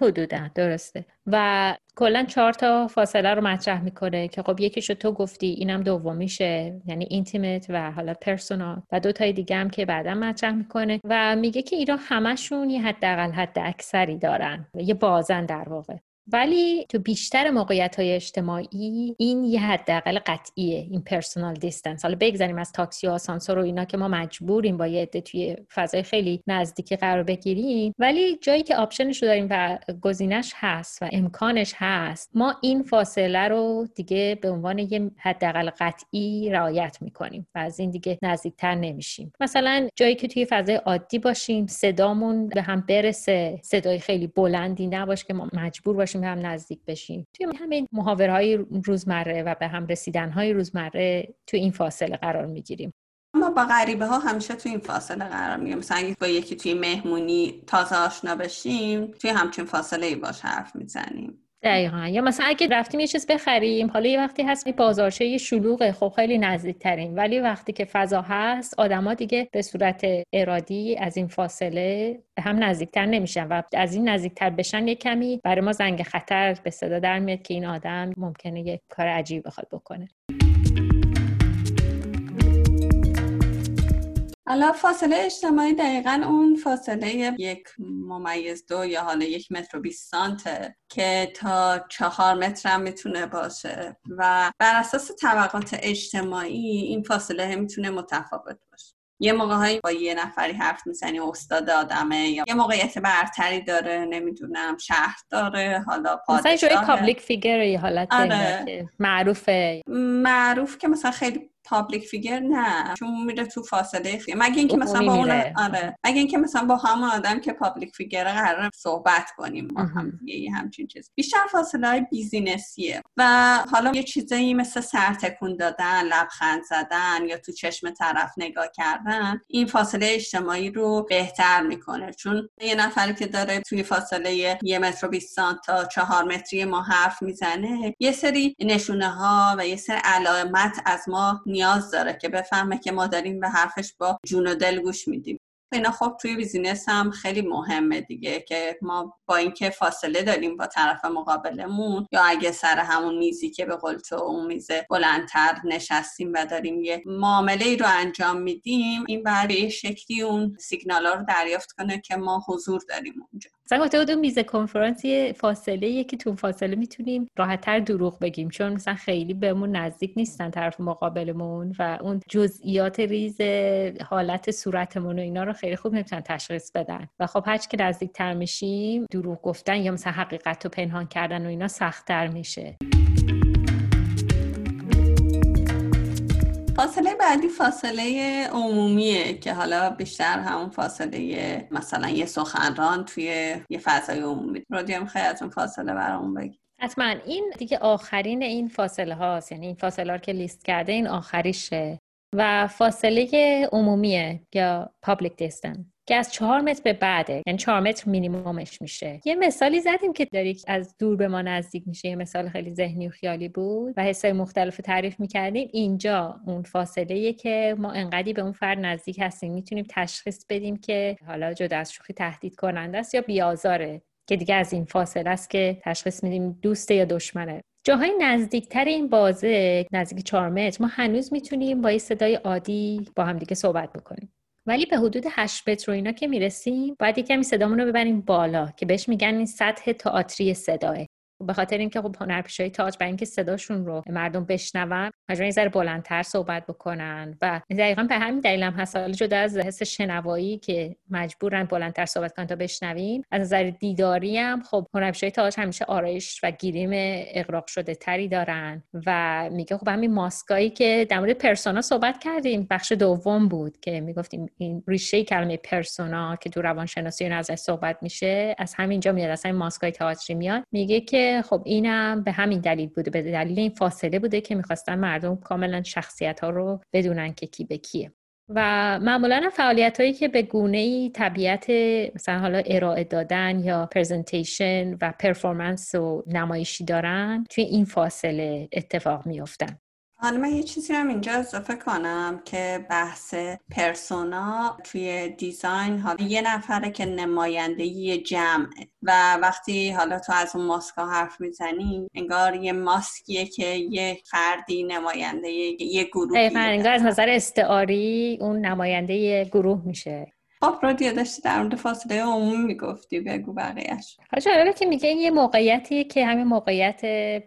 حدودا درسته. و کلا چهار تا فاصله رو مطرح می‌کنه که خب یکیشو تو گفتی اینم دومیشه یعنی intimate و حالا personal و دو تای دیگه هم که بعدا مطرح می‌کنه. و میگه که اینا همشون یه حداقل حد اکثری دارن. یه بازن در واقع. ولی تو بیشتر موقعیت های اجتماعی این یه حداقل قطعیه این personal distance حالا بگذاریم از تاکسی و آسانسور و اینا که ما مجبوریم با یه عده توی فضای خیلی نزدیکی قرار بگیریم. ولی جایی که option ش رو داریم و گزینش هست و امکانش هست ما این فاصله رو دیگه به عنوان یه حداقل قطعی رعایت می‌کنیم و از این دیگه نزدیکتر نمیشیم. مثلا جایی که توی فضای عادی باشیم صدامون به هم برسه صدای خیلی بلندی نباشه که ما مجبور باشیم باشیم هم نزدیک بشیم. توی همین محاوره‌های روزمره و به هم رسیدنهای روزمره تو این فاصله قرار می‌گیریم. ما با غریبه ها همیشه تو این فاصله قرار می‌گیریم. مثلا اگه با یکی توی مهمونی تازه آشنا بشیم توی همچین فاصله ای باش حرف می‌زنیم. دقیقا. یا مثلا اگه رفتیم یه چیز بخریم حالا یه وقتی هست بازارچه یه شلوغه خب خیلی نزدیک ترین ولی وقتی که فضا هست آدما دیگه به صورت ارادی از این فاصله هم نزدیکتر نمیشن و از این نزدیکتر بشن یه کمی برای ما زنگ خطر به صدا در میاد که این آدم ممکنه یه کار عجیب بخواد بکنه. حالا فاصله اجتماعی دقیقا اون فاصله یک ممیز دو یا حالا یک متر و بیست سانته که تا چهار متر هم می‌تونه باشه. و بر اساس طبقات اجتماعی این فاصله می‌تونه متفاوت باشه. یه موقع هایی با یه نفری حرف می‌زنی استاد آدمه یا یه موقعیت برتری داره نمی‌دونم شهر داره حالا پادشاه مثلا جای پابلیک فیگر حالت آره. معروفه. معروف که مثلا خیلی public figure نه. چون میره تو فاصله خیلی مگه اینکه مثلا با اون آره. مگه اینکه مثلا با همون آدم که public figure قرار صحبت کنیم با هم یه همچین چیز بیشتر فاصله های business یه و حالا یه چیزایی مثل سر تکون دادن لبخند زدن یا تو چشم طرف نگاه کردن این فاصله اجتماعی رو بهتر می‌کنه. چون یه نفری که داره توی فاصله یه متر و 20 تا چهار متری ما حرف می‌زنه یه سری نشونه ها و یه سری علامت از ما نیاز داره که بفهمه که ما داریم به حرفش با جون و دل گوش میدیم. اینا خب توی بیزینس هم خیلی مهمه دیگه که ما با اینکه فاصله داریم با طرف مقابلمون یا اگه سر همون میزی که به قول تو اون میز بلندتر نشستیم و داریم یه معامله ای رو انجام میدیم این به شکلی اون سیگنال ها رو دریافت کنه که ما حضور داریم اونجا. مثلا گفته بودم میز کنفرانسی فاصله که تو فاصله می‌تونیم راحتتر دروغ بگیم چون مثلا خیلی بهمون نزدیک نیستن طرف مقابلمون و اون جزئیات ریز حالت صورتمون و اینا رو خیلی خوب نمی‌تونن تشخیص بدن. و خب هرچی که نزدیکتر میشیم دروغ گفتن یا مثلا حقیقت رو پنهان کردن و اینا سختتر میشه. فاصله بعدی فاصله عمومیه که حالا بیشتر همون فاصله مثلا یه سخنران توی یه فضای عمومی. رادیو خیلی از اون فاصله برامون بگی؟ حتما. این دیگه آخرین این فاصله هاست. یعنی این فاصله ها که لیست کرده این آخریشه. و فاصله عمومیه یا public distance. که از چهار متر به بعده یعنی چهار متر مینیمومش میشه. یه مثالی زدیم که داری از دور به ما نزدیک میشه یه مثال خیلی ذهنی و خیالی بود و حسای مختلف تعریف می‌کردیم. اینجا اون فاصله که ما انقدی به اون فرد نزدیک هستیم می‌تونیم تشخیص بدیم که حالا جدا از شوخی تهدید کننده است یا بیازاره که دیگه از این فاصله است که تشخیص میدیم دوسته یا دشمنه. جاهای نزدیکتر این بازه نزدیک 4 متر ما هنوز می‌تونیم با یه صدای عادی با همدیگه صحبت بکنیم. ولی به حدود 8 متر اینا که می‌رسیم باید یکمی صدامون رو ببریم بالا که بهش میگن این سطح تئاتری صداه. به خاطر اینکه خب هنرپیشه‌های تاج برای اینکه صداشون رو مردم بشنون مجبورن یه بلندتر صحبت بکنن و دقیقا به همین دلیل هم هست. جدا از حس شنوایی که مجبورن بلندتر صحبت کنن تا بشنویم از نظر دیداری هم خب هنرپیشه‌های تاج همیشه آرایش و گیریم اغراق شده تری دارن و میگه خب همین ماسکایی که در مورد پرسونا صحبت کردیم بخش دوم بود که می‌گفتیم این ریشه کلمه پرسونا که تو روانشناسی از صحبت میشه از همینجا میاد اصلا ماسکای تئاتری میاد میگه که خب اینم به همین دلیل بوده به دلیل این فاصله بوده که می‌خواستن مردم کاملا شخصیت ها رو بدونن که کی به کیه. و معمولا فعالیت هایی که به گونه ای طبیعت مثلا حالا ارائه دادن یا presentation و performance و نمایشی دارن توی این فاصله اتفاق میفتن حالا من یه چیزی هم اینجا اضافه کنم که بحث پرسونا توی دیزاین حالا یه نفره که نماینده یه جمعه و وقتی حالا تو از اون ماسک حرف می‌زنی انگار یه ماسکیه که یه فردی نماینده یه گروه انگار از نظر استعاری اون نماینده یه گروه میشه. خب رادیو داشتی در مورد فاصله عمومی می‌گفتی بگو بقیهش حالا که میگه یه موقعیتی که همین موقعیت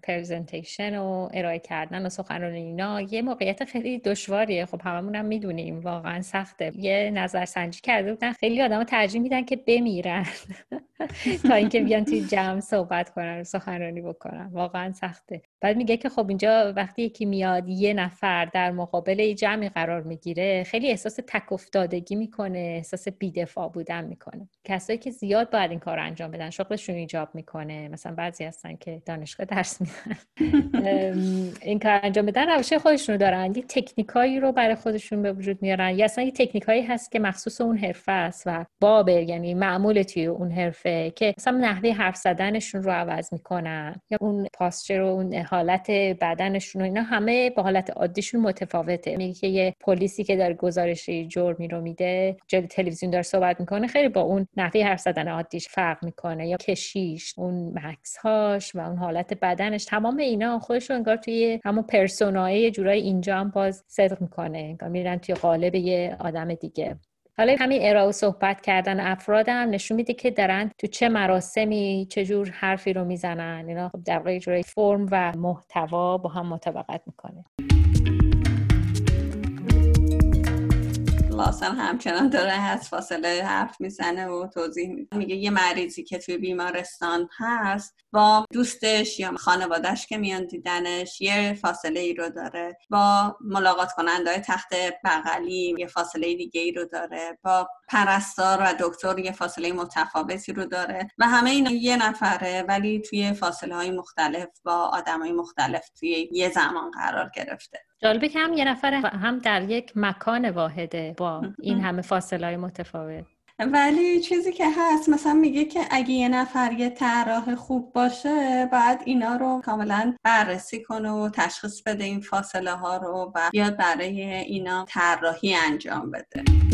پرزنتیشن و ارائه کردن و سخنرانی اینا یه موقعیت خیلی دشواریه. خب هممون هم می‌دونیم واقعا سخته. یه نظر سنجی کرده بودن خیلی آدم ترجیح میدن که بمیرن تا اینکه بیان توی جمع صحبت کنن و سخنرانی بکنن. واقعا سخته. بعد میگه که خب اینجا وقتی یکی میاد یه نفر در مقابل جمعی قرار می‌گیره خیلی احساس تک افتادگی می‌کنه احساس بیدفاع بودن می‌کنه. کسایی که زیاد باید این کار انجام بدن شغلشون ایجاب می‌کنه. مثلا بعضی هستن که دانشگاه درس میدن. این کار انجام بدن روشه خودشون رو دارن. یه تکنیکایی رو برای خودشون به وجود میارن. یا اصلا یه تکنیکایی هست که مخصوص اون حرفه است و بابه یعنی معمول توی اون حرفه که مثلا نحوه حرف زدنشون رو عوض می‌کنن. یا اون پاستچر و اون حالت بدنشون و اینا همه با حالت عادیشون متفاوته. میگه که یه پلیسی که در گزارش جرمی رو میده جلوی تلویزیون داره صحبت می‌کنه خیلی با اون نحوه حرف زدن عادیش فرق می‌کنه. یا کشیش اون مکس هاش و اون حالت بدنش تمام اینا خودش انگار توی همون پرسونای جورای اینجا هم باز صدق می‌کنه انگار میرن توی قالب یه آدم دیگه. حالا همین ارائه صحبت کردن افراد هم نشون میده که دارن تو چه مراسمی چه جور حرفی رو می‌زنن. اینا خب در واقع فرم و محتوا با هم مطابقت می‌کنه. لاسن همچنان داره از فاصله حرف می‌زنه و توضیح میده. میگه یه مریضی که توی بیمارستان هست با دوستش یا خانوادهش که میان دیدنش یه فاصله ای رو داره. با ملاقات کننده تخت بغلی یه فاصله دیگه ای رو داره. با پرستار و دکتر یه فاصله متفاوتی رو داره. و همه اینا یه نفره ولی توی فاصله های مختلف با آدم های مختلف توی یه زمان قرار گرفته. جالبه که هم یه نفر هم در یک مکان واحده با این همه فاصله های متفاوت. ولی چیزی که هست مثلا میگه که اگه یه نفر یه طراح خوب باشه بعد اینا رو کاملا بررسی کنه و تشخیص بده این فاصله ها رو و بیاد برای اینا طراحی انجام بده.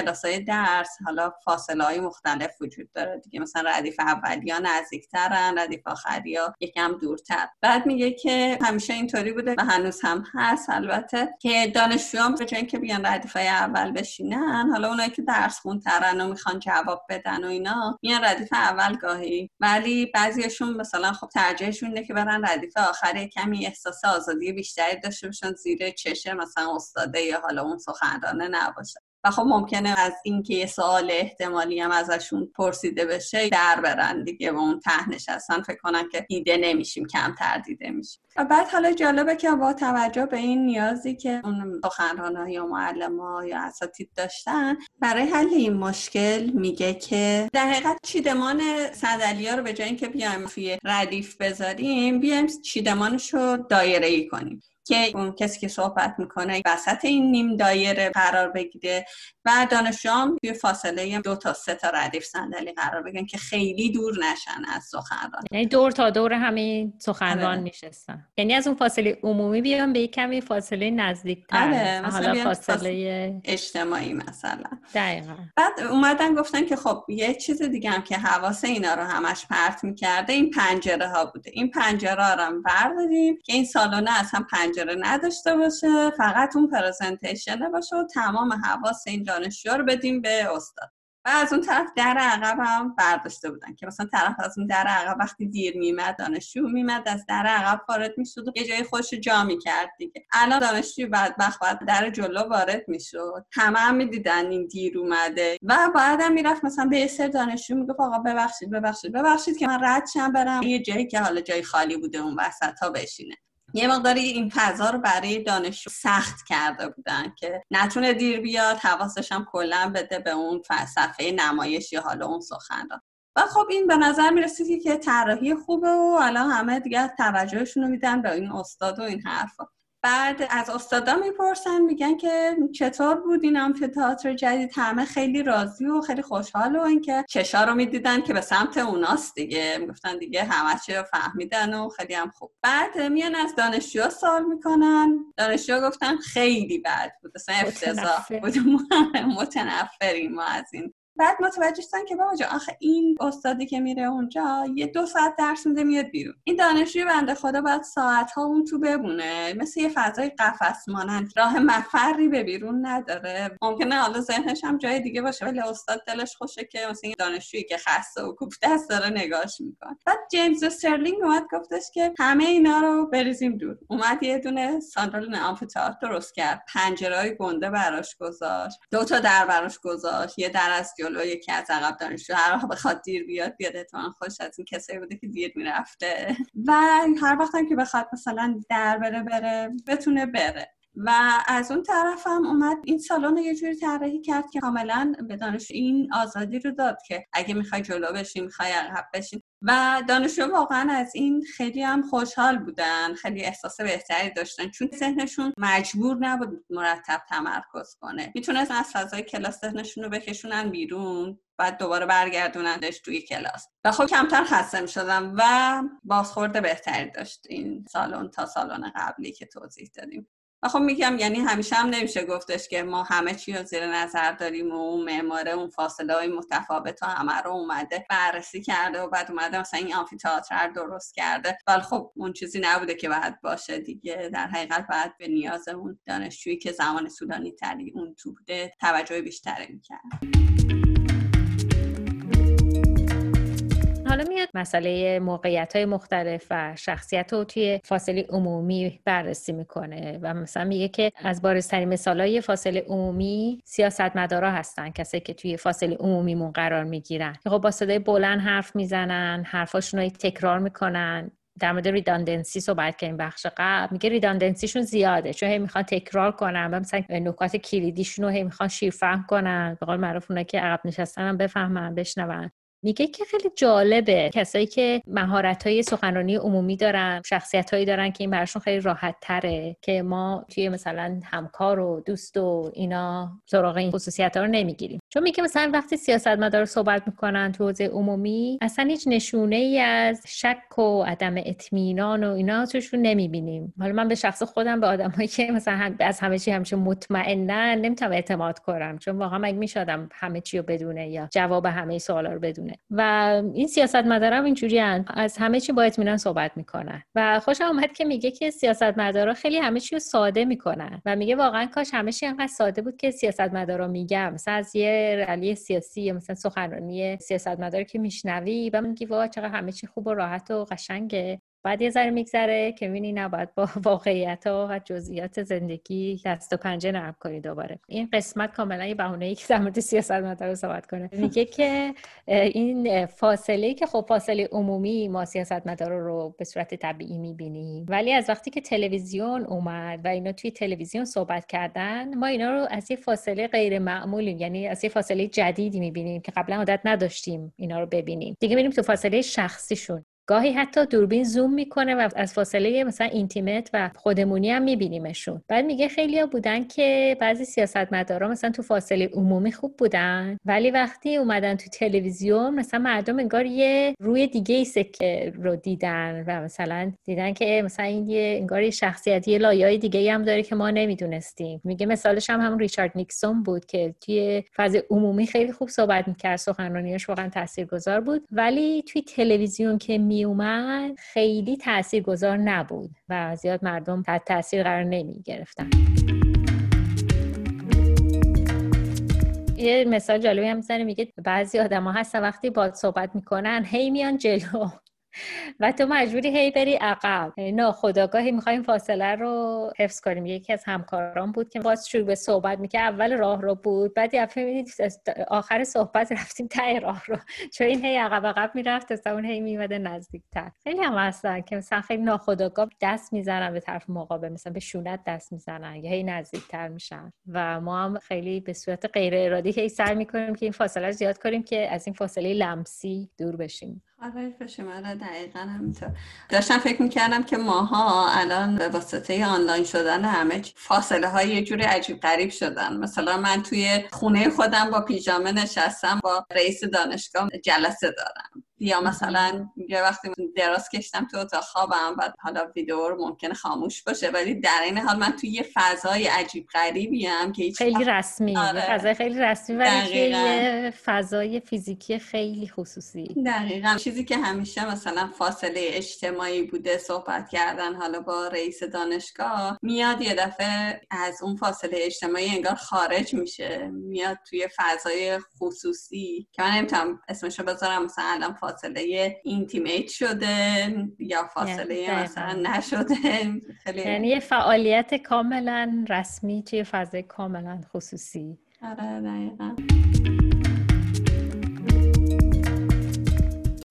کلاس های درس حالا فاصله های مختلف وجود داره دیگه. مثلا ردیف اولی ها نزدیکترن ردیف آخری ها یکم دورتر. بعد میگه که همیشه اینطوری بوده و هنوز هم هست البته که دانشجویان به جای اینکه بیان ردیف اول بشینن حالا اونایی که درس خونترن و می‌خوان جواب بدن و اینا میان ردیف اول گاهی. ولی بعضیشون مثلا خب ترجیحشون اینه که برن ردیف آخری کمی احساس آزادی بیشتری داشته باشن زیر چشه مثلا استاده یا حالا اون سخنرانه نباشه. و خب ممکنه از اینکه یه سوال احتمالی هم ازشون پرسیده بشه در برن دیگه و اون ته نشستن. فکر کنن که دیده نمیشیم کمتر دیده میشیم. و بعد حالا جالبه که با توجه به این نیازی که اون سخنران یا معلم ها یا اساتید داشتن برای حل این مشکل میگه که در حقیقت چیدمان صندلی رو به جای اینکه بیایم توی ردیف بذاریم بیایم چیدمانش رو دایره ای کنیم. که اون کسی که صحبت می‌کنه وسط این نیم دایره قرار بگیره و دانشجوام توی فاصله دو تا سه تا ردیف صندلی قرار بگیرن که خیلی دور نشن از سخنران یعنی دور تا دور همین سخنران آره. میشستن. یعنی از اون فاصله عمومی بیان به کمی فاصله نزدیک تر آره. حالا فاصله اجتماعی مثلا. دقیقا. بعد اومدن گفتن که خب یه چیز دیگه هم که حواس اینا رو همش پرت می‌کرده این پنجره ها بوده. این پنجره ها رو هم برداریم که این سالانه از هم پنجره نداشته باشه فقط اون پرزنتیشنه باشه و تمام حواس این دانشجو رو بدیم به استاد. و از اون طرف در عقب هم برداشته بودن که مثلا طرف از اون در عقب وقتی دیر میمد دانشجو میمد از در عقب وارد می‌شد و یه جای خوش جا می‌کرد دیگه. الان دانشجو بعد بعد در جلو وارد می‌شد. همه هم می‌دیدن این دیر اومده. و بعد هم می‌رفت مثلا به سر دانشجو می‌گفت آقا ببخشید ببخشید ببخشید که من رد شم برم. یه جایی که حالا جای خالی بوده اون وسط ها بشینه. یه مقداری این فضا رو برای دانشجو سخت کرده بودن که نتونه دیر بیاد حواسش هم کلا بده به اون فلسفه نمایش یا حالا اون سخنران و خب این به نظر می‌رسید که طراحی خوبه و الان همه دیگه توجهشون رو میدن به این استاد و این حرفا. بعد از استادا می‌پرسن میگن که چطور بود این آمفیتئاتر جدید؟ همه خیلی راضی و خیلی خوشحال و اینکه چشا رو می‌دیدن که به سمت اوناست دیگه. می‌گفتن دیگه همه چی رو فهمیدن و خیلی هم خوب. بعد میان از دانشجو سوال می‌کنن. دانشجو گفتن خیلی بد بود. اصلا افتضاح بود. متنفریم ما از این. بعد متوجه شدن که بابا آخه این استادی که میره اونجا یه دو ساعت درس میده میاد بیرون. این دانشجوی بنده خدا باید ساعت ها اون تو بمونه. مثل یه فضای قفس مانند. راه مفری به بیرون نداره. ممکنه حالا ذهنش هم جای دیگه باشه ولی استاد دلش خوشه که مثلا دانشجویی که خسته و کوفته دست داره نگاش می‌کنه. بعد جیمز استرلینگ اومد گفتش که همه اینا رو بریزیم دور. اومد یه دونه ساندال آمفی‌تئاتر درست کرد. پنجرهای گنده براش گذاشت. دو تا در براش گذاشت. یه در از جلو یکی از عقب دانشجو هر بخواد دیر بیاد بیاد. اتفاقا خوش از این کسایی بوده که دیر می‌رفته. و هر وقت هم که بخواد مثلا در بره بره بتونه بره. و از اون طرف هم اومد این سالن رو یه جوری طراحی کرد که کاملا به دانش این آزادی رو داد که اگه می‌خوای جلو بشین می‌خوای عقب بشین. و دانشجو واقعا از این خیلی هم خوشحال بودن خیلی احساس بهتری داشتن. چون ذهنشون مجبور نبود مرتب تمرکز کنه. می‌تونست از فضای کلاس ذهنشون رو بکشونن بیرون بعد دوباره برگردونندش توی کلاس. و خب کمتر خسته شدم و بازخورد بهتری داشت این سالن تا سالن قبلی که توضیح دادیم. و خب میگم یعنی همیشه هم نمیشه گفتش که ما همه چی رو زیر نظر داریم و اون معماره اون فاصله های متفاوت و همه رو اومده بررسی کرده و بعد اومده مثلا این آمفی رو درست کرده. ولی خب اون چیزی نبوده که باید باشه دیگه. در حقیقت باید به نیاز اون دانشجویی که زمان سودانی تری اون تو بوده توجه بیشتری می‌کرد. حالا میاد مسئله موقعیت های مختلف و شخصیت رو توی فاصله عمومی بررسی می‌کنه و مثلا میگه که از بارزترین مثال های فاصله عمومی سیاستمدارا هستن کسایی که توی فاصله عمومیمون قرار می‌گیرن. خب با صدای بلند حرف می‌زنن حرفاشون رو تکرار می‌کنن. در مورد ریداندنسی صحبت این بخش قبل. میگه ریداندنسیشون زیاده چون هی می‌خوان تکرار کنن و مثلا نکات کلیدیشون رو هی می‌خوان شیرفهم کنن. به قول معروف که عقب نشستن بفهمن بشنون. میگه که خیلی جالبه. کسایی که مهارت های سخنرانی عمومی دارن شخصیت هایی دارن که این براشون خیلی راحت تره که ما توی مثلا همکار و دوست و اینا سراغ این خصوصیت ها رو نمی‌گیریم. چون میگه مثلا وقتی سیاستمدار صحبت می‌کنن تو حوزه عمومی اصلا هیچ نشونه ای از شک و عدم اطمینان و اینا توشون نمی‌بینیم. حالا من به شخص خودم به آدمایی که مثلا از همه چی همیشه مطمئنن نمی‌تونم اعتماد کنم. چون واقعا مگه می‌شدم همه چی رو بدونه یا جواب همه سوالا رو بدونه. و این سیاست مدارم اینجوری از همه چی با اطمینان صحبت می‌کنن. و خوشم اومد که میگه که سیاست مدارا خیلی همه چی رو ساده می‌کنن. و میگه واقعا کاش همه چی انقدر ساده بود که سیاست مدارا میگم مثلا از یه رلی سیاسی یا مثلا سخنرانی سیاست مدار که میشنوی و میگی وا چقدر همه چی خوب و راحت و قشنگه. بعد یه ذره میگذره که می‌بینی نباید با واقعیت و جزئیات زندگی دست و پنجه نرم کنی دوباره. این قسمت کاملا یه بهونه ای که در مورد سیاست رو صحبت کنه. میگه که این فاصله که خب فاصله عمومی ما سیاست مدار رو به صورت طبیعی می‌بینیم ولی از وقتی که تلویزیون اومد و اینا توی تلویزیون صحبت کردن ما اینا رو از یه فاصله غیر معمولی یعنی از یه فاصله جدیدی می‌بینیم که قبلا عادت نداشتیم اینا رو ببینیم. دیگه می‌بینیم تو فاصله شخصیشون. گاهی حتی دوربین زوم می‌کنه و از فاصله مثلا اینتیمت و خودمونی هم میبینیمشون. بعد میگه خیلیا بودن که بعضی سیاستمدارا مثلا تو فاصله عمومی خوب بودن ولی وقتی اومدن تو تلویزیون مثلا مردم انگار یه روی دیگه ای سکه رو دیدن و مثلا دیدن که مثلا این یه انگار یه شخصیتی یه لایه‌های دیگه هم داره که ما نمی‌دونستیم. میگه مثالش هم همون ریچارد نیکسون بود که توی فاز عمومی خیلی خوب صحبت می‌کرد سخنرانیش واقعا تاثیرگذار بود. ولی توی تلویزیون که می اومد خیلی تأثیر گذار نبود و زیاد مردم تحت تاثیر قرار نمی گرفتن یه مثال جالبی هم می‌زنه میگه بعضی آدم ها هستن وقتی باد صحبت می‌کنن هی میان جلو. و تو مجبوری هی بری عقب. نه خداگاهی می‌خوایم فاصله رو حفظ کنیم. یکی از همکاران بود که باز شروع به صحبت می‌کرد. اول راه رو بود بعد یه آخر صحبت رفتیم ته راه رو. چون این هی عقب عقب می‌رفت تا اون هی میمده نزدیکتر. خیلی هم هستن که مثلا خیلی ناخداگاه دست می‌زنن به طرف مقابل. مثلا به شونت دست می‌زنن. یا هی نزدیکتر میشن. و ما هم خیلی به صورت غیر ارادی هی سعی می‌کنیم که این فاصله زیاد کنیم که از این فاصله لمسی دور بشیم. خارج بشه آره دقیقا همینطور. داشتم فکر می‌کردم که ماها الان به واسطه آنلاین شدن همه فاصله های یه جوری عجیب غریب شدن. مثلا من توی خونه خودم با پیژامه نشستم با رئیس دانشگاه جلسه دارم. یا مثلا یه وقتی دراز کشتم تو اتاق خوابم بعد حالا ویدیو رو ممکنه خاموش باشه ولی در این حال من توی یه فضای عجیب غریبی هم که خیلی رسمی آره. فضای خیلی رسمی ولی یه فضای فیزیکی خیلی خصوصی. دقیقا. چیزی که همیشه مثلا فاصله اجتماعی بوده صحبت کردن حالا با رئیس دانشگاه میاد یه دفعه از اون فاصله اجتماعی انگار خارج میشه. میاد توی فضای خصوصی که من نمی‌تونم اسمشو بذارم مثلا الان فاصله اینتیمیت شده یا فاصله یعنی مثلا نشده. خیلی یعنی یه فعالیت کاملا رسمی توی فضای کاملا خصوصی. آره دقیقا.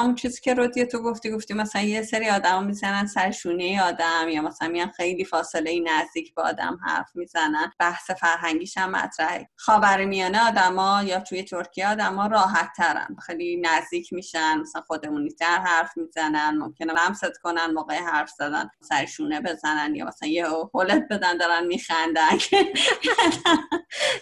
اون چیزی که رودی تو گفتی گفتی مثلا یه سری آدم می‌زنن سر شونه آدم یا مثلا میان خیلی فاصله نزدیک با آدم حرف می‌زنن. بحث فرهنگیش هم مطرحه. خاور میانه آدما یا توی ترکیه آدما راحت ترن خیلی نزدیک میشن مثلا خودمونی تر حرف می‌زنن ممکنه لمست کنن موقع حرف زدن سر شونه بزنن یا مثلا یه هولت بدن دارن میخندن.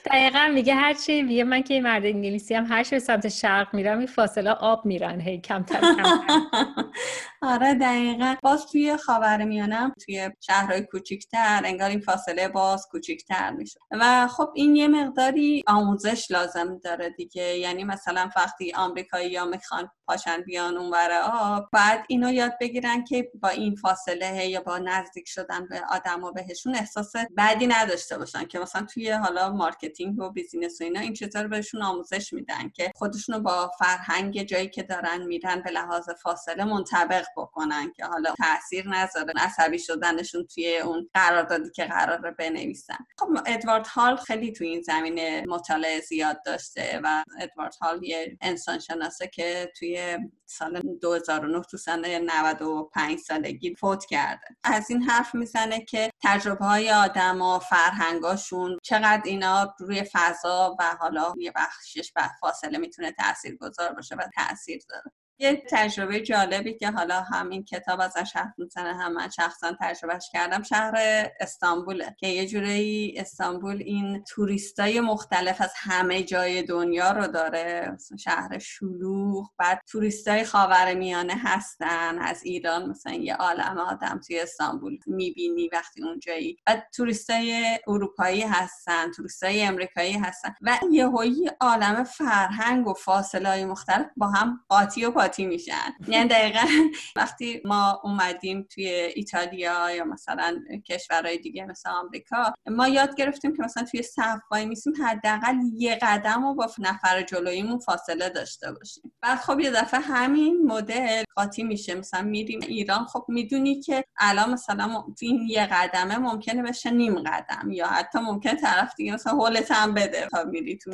دقیقا میگه هرچی میگه من که مرد انگلیسی هم هر سمت شرق میرم این فاصله آب میرن. هی کم آره دقیقا. باز توی میانم توی شهرهای کوچیکتر انگار این فاصله باز کوچیکتر میشه. و خب این یه مقداری آموزش لازم داره دیگه. یعنی مثلا وقتی آمریکایی یا می‌خوان پاشن بیان اونور آب بعد اینو یاد بگیرن که با این فاصله یا با نزدیک شدن به آدم و بهشون احساس بدی نداشته باشن که مثلا توی حالا marketing و business و اینا این چطور بهشون آموزش میدن که خودشونو با فرهنگ جایی که دارن میرن به لحاظ فاصله منطبق بکنن که حالا تاثیر نذاره عصبی شدنشون توی اون قراردادی که قرار بنویسن. خب ادوارد هال خیلی توی این زمینه مطالعه زیاد داشته و ادوارد هال یه انسان شناسه که توی سال 2009 تو سن 95 سالگی فوت کرده. از این حرف می‌زنه که تجربه های آدم و فرهنگاشون چقدر اینا روی فضا و حالا یه بخشش به فاصله می‌تونه تاثیر گذار باشه و تاثیر داره. یه تجربه جالبی که حالا همین کتاب ازش حرف می‌زنه هم من شخصا تجربهش کردم شهر استانبوله که یه جوری استانبول این توریستای مختلف از همه جای دنیا رو داره. شهر شلوغ بعد توریستای خاور میانه هستن از ایران مثلا یه عالم آدم توی استانبول می‌بینی وقتی اونجایی. و توریستای اروپایی هستن توریستای امریکایی هستن و یه هایی عالم فرهنگ و فاصله مختلف با هم قاطی و قاطی میشن. یعنی دقیقا وقتی ما اومدیم توی ایتالیا یا مثلا کشورهای دیگه مثل آمریکا ما یاد گرفتیم که مثلا توی صف وای میسیم حداقل یه قدم و با نفر جلویمون فاصله داشته باشیم. بعد خب یه دفعه همین مدل قاطی میشه. مثلا میریم ایران خب می‌دونی که الان مثلا این یه قدمه ممکنه بشه نیم قدم یا حتی ممکنه طرف دیگه مثلا هولت هم بده تا میری تو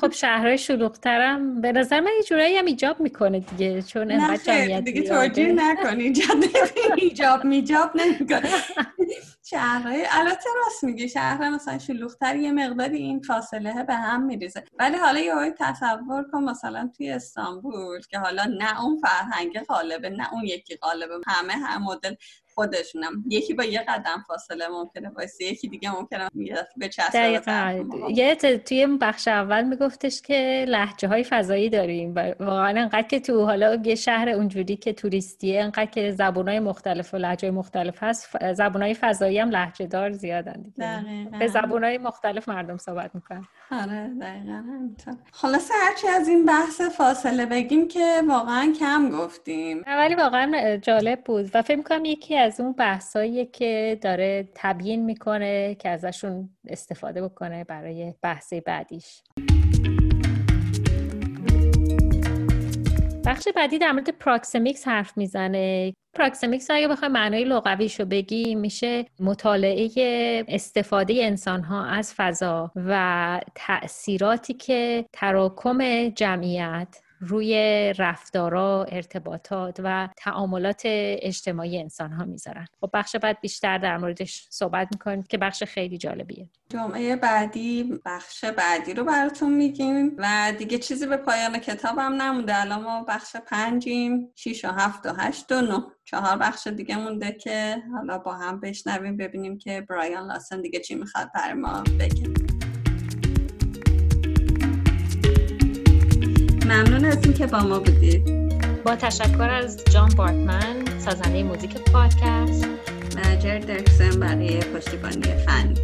خب شهرهای شلوغترم به نظر من یه جورایی هم ایجاب می‌کنه. دیگه چون انقدر جمعیت دیگه توجیه نکنی. ایجاب میجاب نمی‌کنه. شهرهای البته راست میگه شهر مثلا شلوغتر یه مقداری این فاصله به هم میریزه. ولی حالا یه تصور کن مثلا توی استانبول که حالا نه اون فرهنگ غالبه نه اون یکی غالبه همه هم مدل خودشونم. یکی با یه قدم فاصله ممکنه واسه یکی دیگه ممکنه به دقیقا. یه توی بخش اول میگفتش که لحجه های فضایی داریم واقعا انقدر که تو حالا یه شهر اونجوری که توریستیه انقدر که زبون های مختلف و لحجه مختلف هست زبون های فضایی هم لحجه دار زیادن دیگه. به زبون های مختلف مردم صحبت می‌کنن. آره دقیقا خلاصه هرچی از این بحث فاصله بگیم که واقعا کم گفتیم. ولی واقعا جالب بود و فکر کنم یکی از اون بحثایی که داره تبیین می‌کنه که ازشون استفاده بکنه برای بحث بعدیش. بخش بعدی در مورد proxemics حرف می‌زنه. proxemics اگه بخوای معنای لغویش رو بگی میشه مطالعه استفاده انسان ها از فضا و تاثیراتی که تراکم جمعیت روی رفتارا ارتباطات و تعاملات اجتماعی انسان ها می‌ذارن. خب بخش بعد بیشتر در موردش صحبت می‌کنیم که بخش خیلی جالبیه. جمعه بعدی بخش بعدی رو براتون میگیم و دیگه چیزی به پایان کتابم نمونده. الان ما بخش پنجیم شیش و هفت و هشت و نه. چهار بخش دیگه مونده که حالا با هم بشنویم ببینیم که برایان لاسن دیگه چی می‌خواد بر ما بگه. ممنون از اینکه با ما بودید با تشکر از جان بارتمن سازنده موزیک پادکست. و جر درکسن برای پشتیبانی فنی